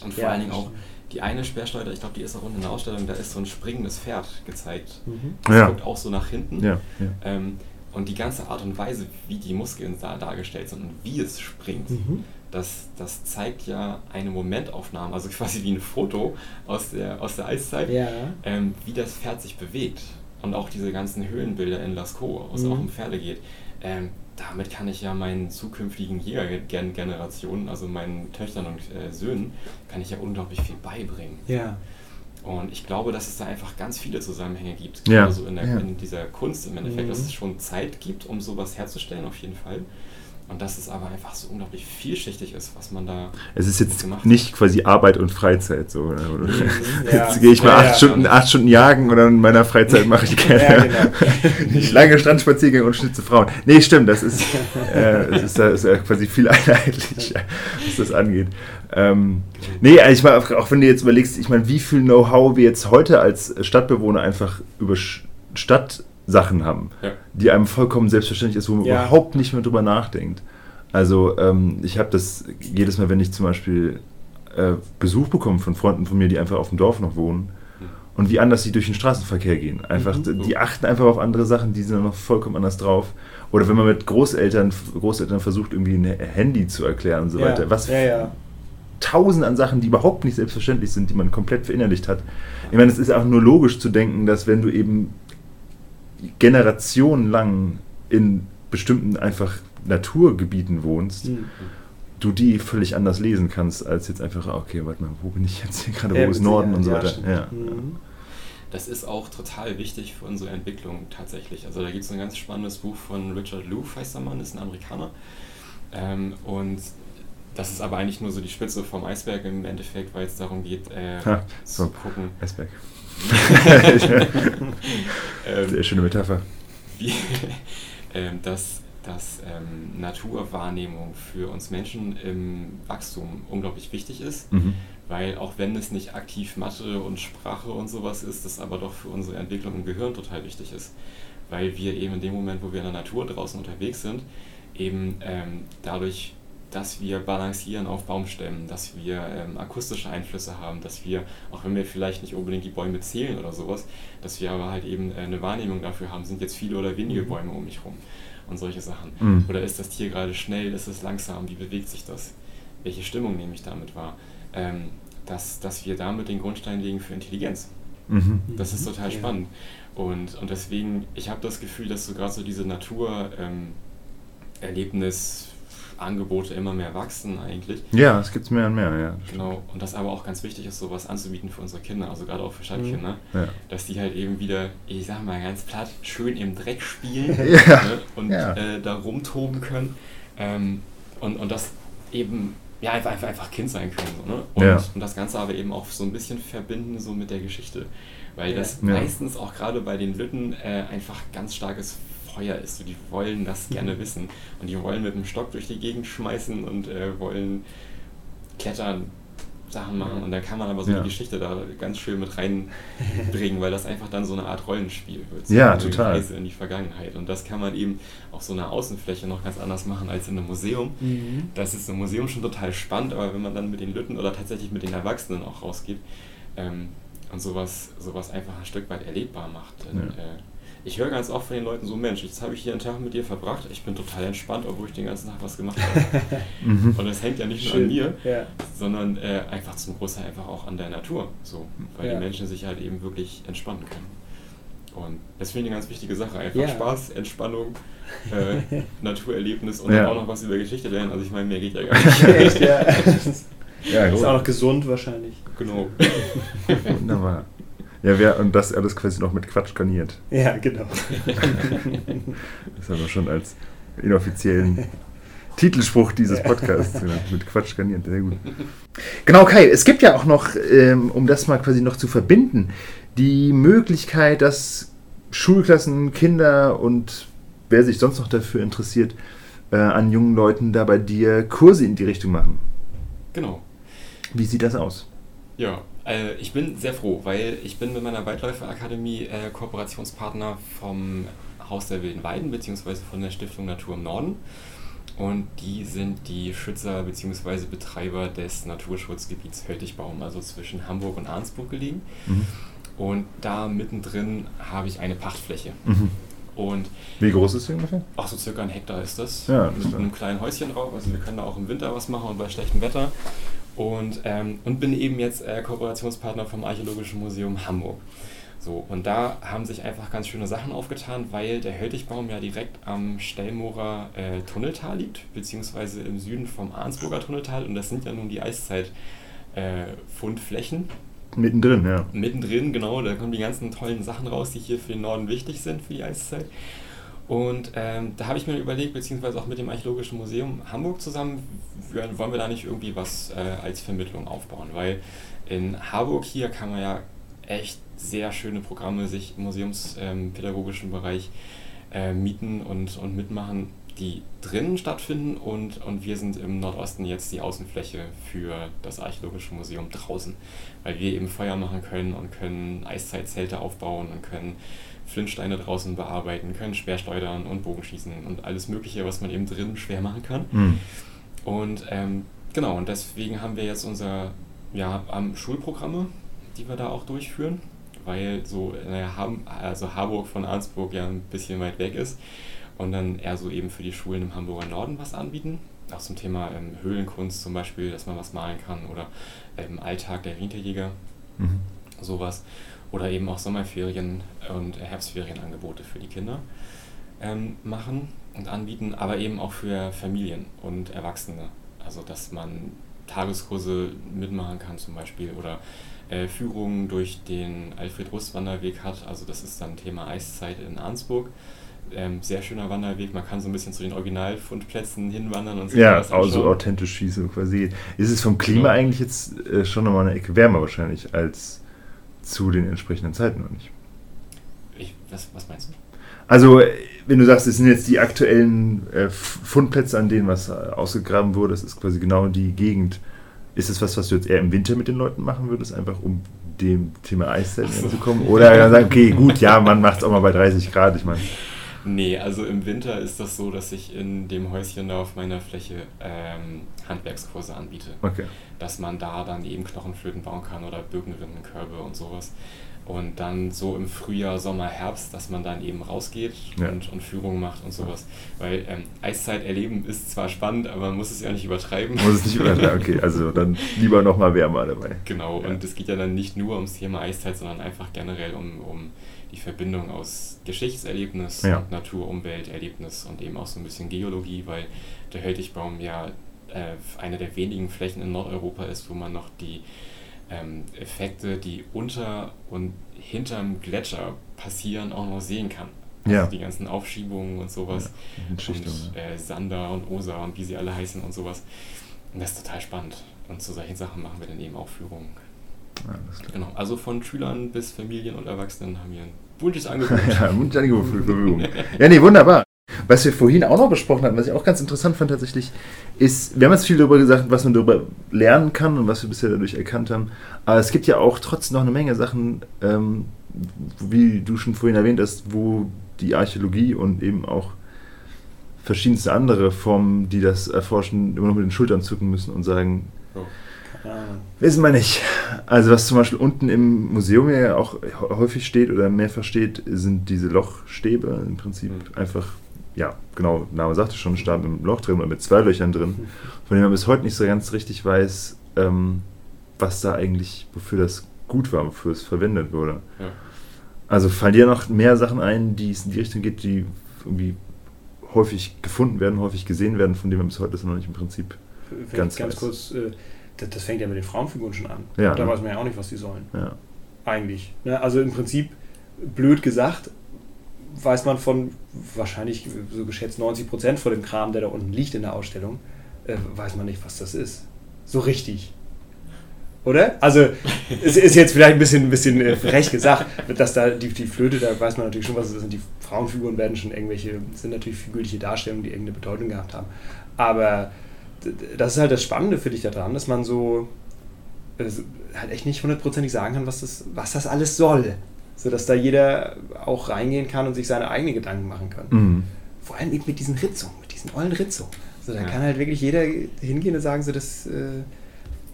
Und vor ja, allen Dingen auch die eine Sperrsteuer, ich glaube, die ist auch unten in der Ausstellung, da ist so ein springendes Pferd gezeigt. Mhm. Das ja. guckt auch so nach hinten. Ja, ähm, und die ganze Art und Weise, wie die Muskeln da dargestellt sind und wie es springt, mhm das, das zeigt ja eine Momentaufnahme, also quasi wie ein Foto aus der, aus der Eiszeit, ja. ähm, wie das Pferd sich bewegt. Und auch diese ganzen Höhlenbilder in Lascaux, wo es mhm. auch um Pferde geht. ähm, damit kann ich ja meinen zukünftigen Jägergenerationen, also meinen Töchtern und äh, Söhnen, kann ich ja unglaublich viel beibringen. Ja. Und ich glaube, dass es da einfach ganz viele Zusammenhänge gibt. Ja. Also in, der, ja. in dieser Kunst im Endeffekt, Mhm. dass es schon Zeit gibt, um sowas herzustellen, auf jeden Fall. Und dass es aber einfach so unglaublich vielschichtig ist, was man da. Es ist jetzt nicht quasi Arbeit und Freizeit so. Oder? Oder Ja. Jetzt gehe ich mal Ja, acht, ja. Stunden, acht Stunden jagen und dann in meiner Freizeit mache ich gerne (laughs) Ja, genau. (laughs) lange Strandspaziergänge und schnitze Frauen. Nee, stimmt, das ist, (laughs) äh, das ist, das ist quasi viel einheitlicher, was das angeht. Ähm, nee, also ich meine, auch, wenn du jetzt überlegst, ich meine, wie viel Know-how wir jetzt heute als Stadtbewohner einfach über Sch- Stadtsachen haben, Ja. die einem vollkommen selbstverständlich ist, wo man Ja. überhaupt nicht mehr drüber nachdenkt. Also ähm, ich habe das jedes Mal, wenn ich zum Beispiel äh, Besuch bekomme von Freunden von mir, die einfach auf dem Dorf noch wohnen und wie anders sie durch den Straßenverkehr gehen. Einfach, Mhm. die achten einfach auf andere Sachen, die sind noch vollkommen anders drauf. Oder wenn man mit Großeltern, Großeltern versucht, irgendwie ein Handy zu erklären und so weiter. Was ja, ja. tausend an Sachen, die überhaupt nicht selbstverständlich sind, die man komplett verinnerlicht hat. Ich meine, es ist auch nur logisch zu denken, dass wenn du eben generationenlang in bestimmten einfach Naturgebieten wohnst, Hm. du die völlig anders lesen kannst, als jetzt einfach, ah, okay, warte mal, wo bin ich jetzt hier gerade, wo Ja, ist Norden und so weiter. ja, Ja. Mhm. Das ist auch total wichtig für unsere Entwicklung tatsächlich. Also da gibt es ein ganz spannendes Buch von Richard Loof, heißt der Mann, ist ein Amerikaner. Ähm, und das ist aber eigentlich nur so die Spitze vom Eisberg im Endeffekt, weil es darum geht, äh, Ha, zu so. gucken, Eisberg. (laughs) Sehr schöne Metapher. wie, (laughs) ähm, dass, dass ähm, Naturwahrnehmung für uns Menschen im Wachstum unglaublich wichtig ist. Mhm. Weil auch wenn es nicht aktiv Mathe und Sprache und sowas ist, das aber doch für unsere Entwicklung im Gehirn total wichtig ist. Weil wir eben in dem Moment, wo wir in der Natur draußen unterwegs sind, eben ähm, dadurch, dass wir balancieren auf Baumstämmen, dass wir ähm, akustische Einflüsse haben, dass wir, auch wenn wir vielleicht nicht unbedingt die Bäume zählen oder sowas, dass wir aber halt eben äh, eine Wahrnehmung dafür haben, sind jetzt viele oder wenige Bäume um mich rum und solche Sachen. Mhm. Oder ist das Tier gerade schnell, ist es langsam, wie bewegt sich das? Welche Stimmung nehme ich damit wahr? Ähm, dass, dass wir damit den Grundstein legen für Intelligenz. Mhm. Das ist total Ja. spannend. Und, und deswegen, ich habe das Gefühl, dass so gerade so diese Natur-Erlebnis-Angebote immer mehr wachsen eigentlich. Ja, es gibt mehr und mehr, ja. Genau, und das aber auch ganz wichtig ist, sowas anzubieten für unsere Kinder, also gerade auch für Stadtkinder, Ja. dass die halt eben wieder, ich sag mal ganz platt, schön im Dreck spielen (laughs) Ja, ne, und ja. äh, da rumtoben können ähm, und, und das eben ja, einfach, einfach, einfach Kind sein können. So, ne? und, Ja. und das Ganze aber eben auch so ein bisschen verbinden so mit der Geschichte. Weil das Ja. meistens auch gerade bei den Lütten äh, einfach ganz starkes Feuer ist. So, die wollen das Mhm. gerne wissen. Und die wollen mit dem Stock durch die Gegend schmeißen und äh, wollen klettern, Sachen machen. Und dann kann man aber so Ja. die Geschichte da ganz schön mit reinbringen, weil das einfach dann so eine Art Rollenspiel wird. So Ja, eine total. Reise in die Vergangenheit. Und das kann man eben auf so einer Außenfläche noch ganz anders machen als in einem Museum. Mhm. Das ist im Museum schon total spannend, aber wenn man dann mit den Lütten oder tatsächlich mit den Erwachsenen auch rausgeht ähm, und sowas, sowas einfach ein Stück weit erlebbar macht, dann, Ja. äh, ich höre ganz oft von den Leuten so, Mensch, jetzt habe ich hier einen Tag mit dir verbracht, ich bin total entspannt, obwohl ich den ganzen Tag was gemacht habe. (laughs) Mhm. und das hängt ja nicht nur Schön. an mir, Ja. sondern äh, einfach zum Großteil einfach auch an der Natur, so, weil Ja. die Menschen sich halt eben wirklich entspannen können. Und das finde ich eine ganz wichtige Sache. Einfach Ja. Spaß, Entspannung, äh, (laughs) Naturerlebnis und Ja. dann auch noch was über Geschichte lernen. Also ich meine, mehr geht ja gar (laughs) nicht. Echt, ja. Ist auch noch gesund wahrscheinlich. genau. Wunderbar. Ja, wer, und das alles quasi noch mit Quatsch garniert. Ja, genau. (laughs) Das haben wir schon als inoffiziellen Titelspruch dieses Ja. Podcasts genannt. Mit Quatsch garniert, sehr gut. (laughs) Genau, Kai, es gibt ja auch noch, ähm, um das mal quasi noch zu verbinden, die Möglichkeit, dass Schulklassen, Kinder und wer sich sonst noch dafür interessiert, äh, an jungen Leuten da bei dir Kurse in die Richtung machen. Genau. Wie sieht das aus? Ja, äh, ich bin sehr froh, weil ich bin mit meiner Weitläuferakademie äh, Kooperationspartner vom Haus der Wilden Weiden beziehungsweise von der Stiftung Natur im Norden. Und die sind die Schützer bzw. Betreiber des Naturschutzgebiets Höltigbaum, also zwischen Hamburg und Arnsburg gelegen. Mhm. Und da mittendrin habe ich eine Pachtfläche. Mhm. Und Wie groß ist sie ungefähr? auch so circa ein Hektar ist das. Ja, das mit einem kleinen Häuschen drauf. Also wir können da auch im Winter was machen und bei schlechtem Wetter. Und, ähm, und bin eben jetzt äh, Kooperationspartner vom Archäologischen Museum Hamburg. So, und da haben sich einfach ganz schöne Sachen aufgetan, weil der Höltigbaum ja direkt am Stellmorer äh, Tunneltal liegt, beziehungsweise im Süden vom Arnsburger Tunneltal. Und das sind ja nun die Eiszeit-Fundflächen. Äh, Mittendrin, ja. Mittendrin, genau. Da kommen die ganzen tollen Sachen raus, die hier für den Norden wichtig sind für die Eiszeit. Und ähm, da habe ich mir überlegt, beziehungsweise auch mit dem Archäologischen Museum Hamburg zusammen, wollen wir da nicht irgendwie was äh, als Vermittlung aufbauen, weil in Harburg hier kann man ja echt sehr schöne Programme sich im museumspädagogischen ähm, Bereich äh, mieten und, und mitmachen, die drinnen stattfinden und, und wir sind im Nordosten jetzt die Außenfläche für das Archäologische Museum draußen, weil wir eben Feuer machen können und können Eiszeitzelte aufbauen und können Flintsteine draußen bearbeiten, können Speerschleudern und Bogenschießen und alles Mögliche, was man eben drinnen schwer machen kann. Mhm. Und ähm, genau, und deswegen haben wir jetzt unser ja, Schulprogramme, die wir da auch durchführen, weil so naja, also Harburg von Arnsburg ja ein bisschen weit weg ist und dann eher so eben für die Schulen im Hamburger Norden was anbieten. Auch zum Thema ähm, Höhlenkunst zum Beispiel, dass man was malen kann oder ähm, Alltag der Winterjäger, mhm. sowas oder eben auch Sommerferien und Herbstferienangebote für die Kinder ähm, machen und anbieten, aber eben auch für Familien und Erwachsene. Also dass man Tageskurse mitmachen kann zum Beispiel oder äh, Führungen durch den Alfred-Rust-Wanderweg hat. Also das ist dann Thema Eiszeit in Arnsburg. Ähm, sehr schöner Wanderweg. Man kann so ein bisschen zu den Originalfundplätzen hinwandern und sich Ja, also authentisch schießen quasi. Ist es vom Klima genau. eigentlich jetzt äh, schon nochmal eine Ecke wärmer wahrscheinlich als zu den entsprechenden Zeiten noch nicht. Ich, was, was meinst du? Also, wenn du sagst, es sind jetzt die aktuellen äh, Fundplätze, an denen was äh, ausgegraben wurde, das ist quasi genau die Gegend. Ist es was, was du jetzt eher im Winter mit den Leuten machen würdest, einfach um dem Thema Eiszeit so. zu kommen? Oder sagen, okay, gut, ja, man macht es auch mal bei 30 Grad, ich meine. Nee, also im Winter ist das so, dass ich in dem Häuschen da auf meiner Fläche ähm, Handwerkskurse anbiete. Okay. Dass man da dann eben Knochenflöten bauen kann oder Birkenrindenkörbe und sowas. Und dann so im Frühjahr, Sommer, Herbst, dass man dann eben rausgeht ja. und, und Führungen macht und sowas. Weil ähm, Eiszeit erleben ist zwar spannend, aber man muss es ja nicht übertreiben. Muss es nicht übertreiben, (laughs) okay. Also dann lieber nochmal wärmer dabei. Genau, ja. und es geht ja dann nicht nur ums Thema Eiszeit, sondern einfach generell um, um die Verbindung aus Geschichtserlebnis ja. und Natur, Umwelt, Erlebnis und eben auch so ein bisschen Geologie, weil der Höltigbaum ja äh, eine der wenigen Flächen in Nordeuropa ist, wo man noch die ähm, Effekte, die unter und hinterm Gletscher passieren, auch noch sehen kann. Also ja. die ganzen Aufschiebungen und sowas. Ja, und äh, Sander und Osa und wie sie alle heißen und sowas. Und das ist total spannend. Und zu solchen Sachen machen wir dann eben auch Führungen. Genau. Also von Schülern bis Familien und Erwachsenen haben wir ein buntes (laughs) Angebot. ja, buntes Angebot für Verfügung. ja, nee, wunderbar. Was wir vorhin auch noch besprochen hatten, was ich auch ganz interessant fand tatsächlich, ist, wir haben jetzt viel darüber gesagt, was man darüber lernen kann und was wir bisher dadurch erkannt haben. Aber es gibt ja auch trotzdem noch eine Menge Sachen, ähm, wie du schon vorhin erwähnt hast, wo die Archäologie und eben auch verschiedenste andere Formen, die das erforschen, immer noch mit den Schultern zucken müssen und sagen, oh. Wissen wir nicht. Also was zum Beispiel unten im Museum ja auch häufig steht oder mehrfach steht, sind diese Lochstäbe. Im Prinzip mhm. einfach, ja, genau, Name sagte schon, Stab mit einem Loch drin oder mit zwei Löchern drin, von dem man bis heute nicht so ganz richtig weiß, ähm, was da eigentlich, wofür das gut war, wofür es verwendet wurde. Ja. Also fallen dir noch mehr Sachen ein, die es in die Richtung geht, die irgendwie häufig gefunden werden, häufig gesehen werden, von denen man bis heute das noch nicht im Prinzip Vielleicht ganz, ganz weiß. kurz äh, das, das, fängt ja mit den Frauenfiguren schon an. Ja, da ne? weiß man ja auch nicht, was die sollen. Ja. Eigentlich. Ne? Also im Prinzip, blöd gesagt, weiß man von wahrscheinlich so geschätzt 90 Prozent von dem Kram, der da unten liegt in der Ausstellung, äh, weiß man nicht, was das ist. So richtig. Oder? Also, (laughs) es ist jetzt vielleicht ein bisschen, ein bisschen äh, frech gesagt, dass da die, die Flöte, da weiß man natürlich schon, was es ist. Die Frauenfiguren werden schon irgendwelche, sind natürlich figürliche Darstellungen, die irgendeine Bedeutung gehabt haben. Aber das ist halt das Spannende für dich daran, dass man so äh, halt echt nicht hundertprozentig sagen kann, was das, was das alles soll. Sodass da jeder auch reingehen kann und sich seine eigenen Gedanken machen kann. Mhm. Vor allem eben mit diesen Ritzungen, mit diesen ollen Ritzungen. So, da ja. kann halt wirklich jeder hingehen und sagen, so, das äh,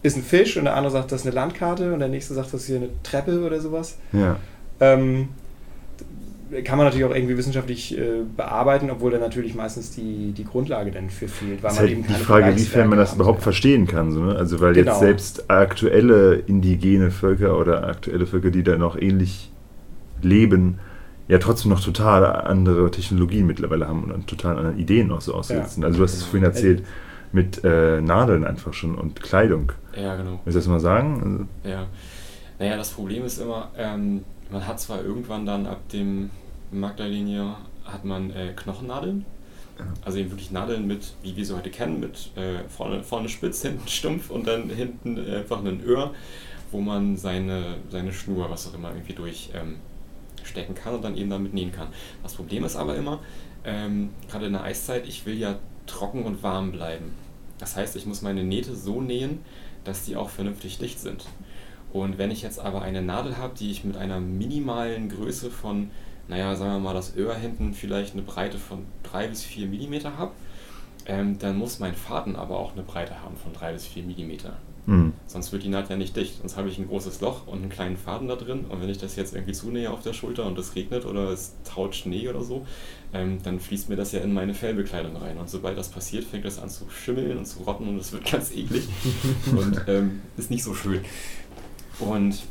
ist ein Fisch und der andere sagt, das ist eine Landkarte und der nächste sagt, das ist hier eine Treppe oder sowas. Ja. Ähm, kann man natürlich auch irgendwie wissenschaftlich äh, bearbeiten, obwohl da natürlich meistens die, die Grundlage dann für fehlt. Weil das man ist halt die Frage, wiefern man das überhaupt verstehen kann. So, ne? Also weil genau. jetzt selbst aktuelle indigene Völker oder aktuelle Völker, die da noch ähnlich leben, ja trotzdem noch total andere Technologien mittlerweile haben und total andere Ideen auch so aussetzen. Ja. Also du hast es vorhin erzählt mit äh, Nadeln einfach schon und Kleidung. Ja, genau. Willst du das mal sagen? Also ja. Naja, das Problem ist immer, ähm, man hat zwar irgendwann dann ab dem Magdalenier hat man äh, Knochennadeln, also eben wirklich Nadeln mit, wie wir sie heute kennen, mit äh, vorne, vorne spitz, (laughs) hinten stumpf und dann hinten einfach ein Öhr, wo man seine, seine Schnur, was auch immer, irgendwie durchstecken ähm, kann und dann eben damit nähen kann. Das Problem ist aber immer, ähm, gerade in der Eiszeit, ich will ja trocken und warm bleiben. Das heißt, ich muss meine Nähte so nähen, dass die auch vernünftig dicht sind. Und wenn ich jetzt aber eine Nadel habe, die ich mit einer minimalen Größe von naja, sagen wir mal, das Öhr hinten vielleicht eine Breite von 3 bis 4 mm habe, ähm, dann muss mein Faden aber auch eine Breite haben von 3 bis 4 mm. Mhm. Sonst wird die Naht ja nicht dicht. Sonst habe ich ein großes Loch und einen kleinen Faden da drin. Und wenn ich das jetzt irgendwie zunähe auf der Schulter und es regnet oder es taut Schnee oder so, ähm, dann fließt mir das ja in meine Fellbekleidung rein. Und sobald das passiert, fängt das an zu schimmeln und zu rotten und es wird (laughs) ganz eklig und ähm, ist nicht so schön. Und,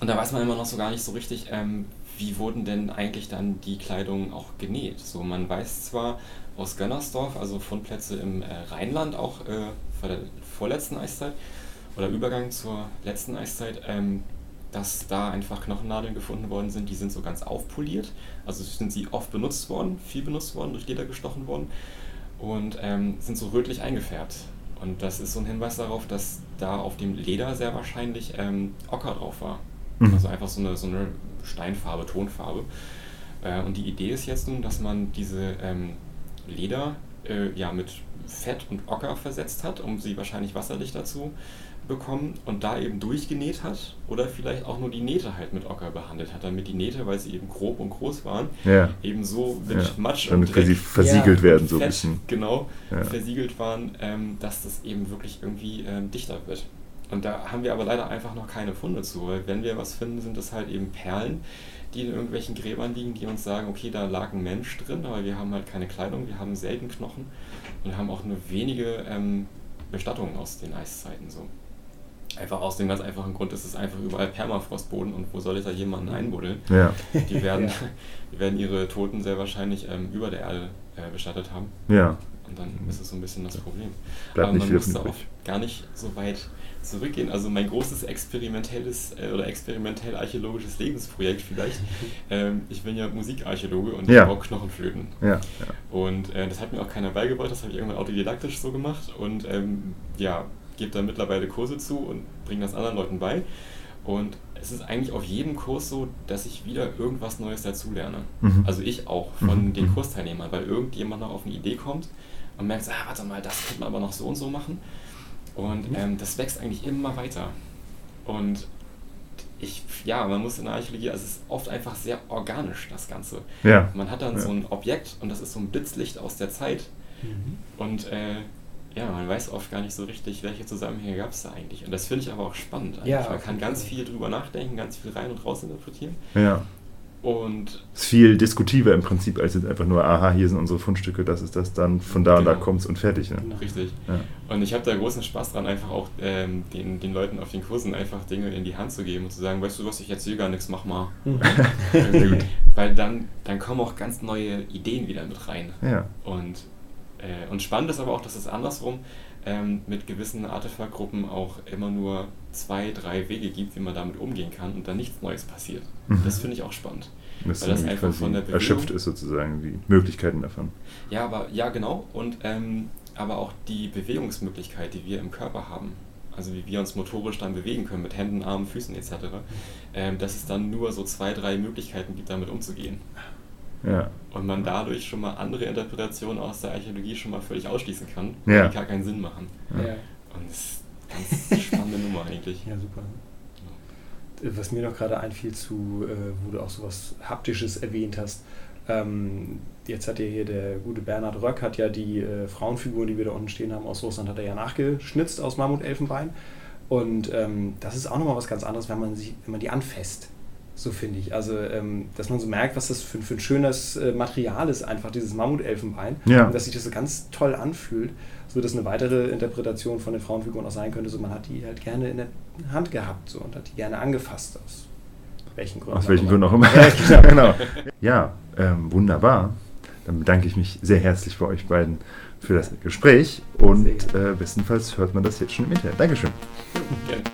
und da weiß man immer noch so gar nicht so richtig, ähm, wie wurden denn eigentlich dann die Kleidung auch genäht? So, man weiß zwar aus Gönnersdorf, also Fundplätze im äh, Rheinland auch äh, vor der vorletzten Eiszeit oder Übergang zur letzten Eiszeit, ähm, dass da einfach Knochennadeln gefunden worden sind, die sind so ganz aufpoliert. Also sind sie oft benutzt worden, viel benutzt worden, durch Leder gestochen worden und ähm, sind so rötlich eingefärbt. Und das ist so ein Hinweis darauf, dass da auf dem Leder sehr wahrscheinlich ähm, Ocker drauf war. Mhm. Also einfach so eine, so eine Steinfarbe, Tonfarbe. Äh, und die Idee ist jetzt nun, dass man diese ähm, Leder äh, ja, mit Fett und Ocker versetzt hat, um sie wahrscheinlich wasserdichter zu bekommen und da eben durchgenäht hat oder vielleicht auch nur die Nähte halt mit Ocker behandelt hat, damit die Nähte, weil sie eben grob und groß waren, ja. eben so mit ja. Matsch damit und Dreck, versiegelt ja, werden so ein bisschen. Genau, versiegelt waren, ähm, dass das eben wirklich irgendwie ähm, dichter wird. Und da haben wir aber leider einfach noch keine Funde zu, weil wenn wir was finden, sind das halt eben Perlen, die in irgendwelchen Gräbern liegen, die uns sagen, okay, da lag ein Mensch drin, aber wir haben halt keine Kleidung, wir haben selten Knochen und haben auch nur wenige ähm, Bestattungen aus den Eiszeiten so. Einfach aus dem ganz einfachen Grund, es ist einfach überall Permafrostboden und wo soll ich da jemanden einbuddeln? Ja. Die, werden, ja. die werden ihre Toten sehr wahrscheinlich ähm, über der Erde äh, bestattet haben. Ja. Und dann ist es so ein bisschen das Problem. Bleibt Aber man muss da auch gar nicht so weit zurückgehen. Also mein großes experimentelles äh, oder experimentell archäologisches Lebensprojekt vielleicht. (laughs) ähm, ich bin ja Musikarchäologe und ja. ich baue Knochenflöten. Ja, ja. Und äh, das hat mir auch keiner beigebracht, das habe ich irgendwann autodidaktisch so gemacht und ähm, ja, gebe da mittlerweile Kurse zu und bringe das anderen Leuten bei. Und es ist eigentlich auf jedem Kurs so, dass ich wieder irgendwas Neues dazulerne. Mhm. Also ich auch von mhm. den Kursteilnehmern, weil irgendjemand noch auf eine Idee kommt und merkt, ah, warte mal, das könnte man aber noch so und so machen. Und mhm. ähm, das wächst eigentlich immer weiter. Und ich, ja, man muss in der Archäologie, also es ist oft einfach sehr organisch, das Ganze. Ja. Man hat dann ja. so ein Objekt und das ist so ein Blitzlicht aus der Zeit. Mhm. Und äh, ja, man weiß oft gar nicht so richtig, welche Zusammenhänge gab es da eigentlich. Und das finde ich aber auch spannend. Ja, man kann ganz viel drüber nachdenken, ganz viel rein und raus interpretieren. Ja. Und es ist viel diskutiver im Prinzip, als jetzt einfach nur, aha, hier sind unsere Fundstücke, das ist das, dann von da genau. und da kommt es und fertig. Ne? Richtig. Ja. Und ich habe da großen Spaß dran, einfach auch ähm, den, den Leuten auf den Kursen einfach Dinge in die Hand zu geben und zu sagen, weißt du was, ich erzähle gar nichts, mach mal. Mhm. (laughs) Weil dann, dann kommen auch ganz neue Ideen wieder mit rein. Ja. Und, äh, und spannend ist aber auch, dass es andersrum ähm, mit gewissen Artefaktgruppen auch immer nur zwei, drei Wege gibt, wie man damit umgehen kann und dann nichts Neues passiert. Mhm. Das finde ich auch spannend. Das weil das einfach von der Bewegung, erschöpft ist sozusagen die Möglichkeiten davon. Ja, aber ja genau und ähm, aber auch die Bewegungsmöglichkeit, die wir im Körper haben, also wie wir uns motorisch dann bewegen können mit Händen, Armen, Füßen etc., ähm, dass es dann nur so zwei, drei Möglichkeiten gibt, damit umzugehen. Ja. Und man dadurch schon mal andere Interpretationen aus der Archäologie schon mal völlig ausschließen kann, ja. die gar keinen Sinn machen. Ja. Und das ist eine ganz spannende Nummer eigentlich. Ja, super. Was mir noch gerade einfiel zu, äh, wo du auch so was Haptisches erwähnt hast. Ähm, jetzt hat ja hier der gute Bernhard Röck, hat ja die äh, Frauenfiguren, die wir da unten stehen haben aus Russland, hat er ja nachgeschnitzt aus Mammutelfenbein. Und ähm, das ist auch nochmal was ganz anderes, wenn man, sie, wenn man die anfasst. So finde ich. Also, ähm, dass man so merkt, was das für, für ein schönes äh, Material ist, einfach dieses Mammutelfenbein. Ja. Und dass sich das so ganz toll anfühlt. So dass eine weitere Interpretation von den Frauenfiguren auch sein könnte, so man hat die halt gerne in der Hand gehabt so, und hat die gerne angefasst. Aus welchen Gründen. Aus welchen Gründen auch immer. (laughs) Ja, genau. (laughs) genau. ja ähm, wunderbar. Dann bedanke ich mich sehr herzlich bei euch beiden für das Gespräch und äh, bestenfalls hört man das jetzt schon im Internet. Dankeschön. Gerne.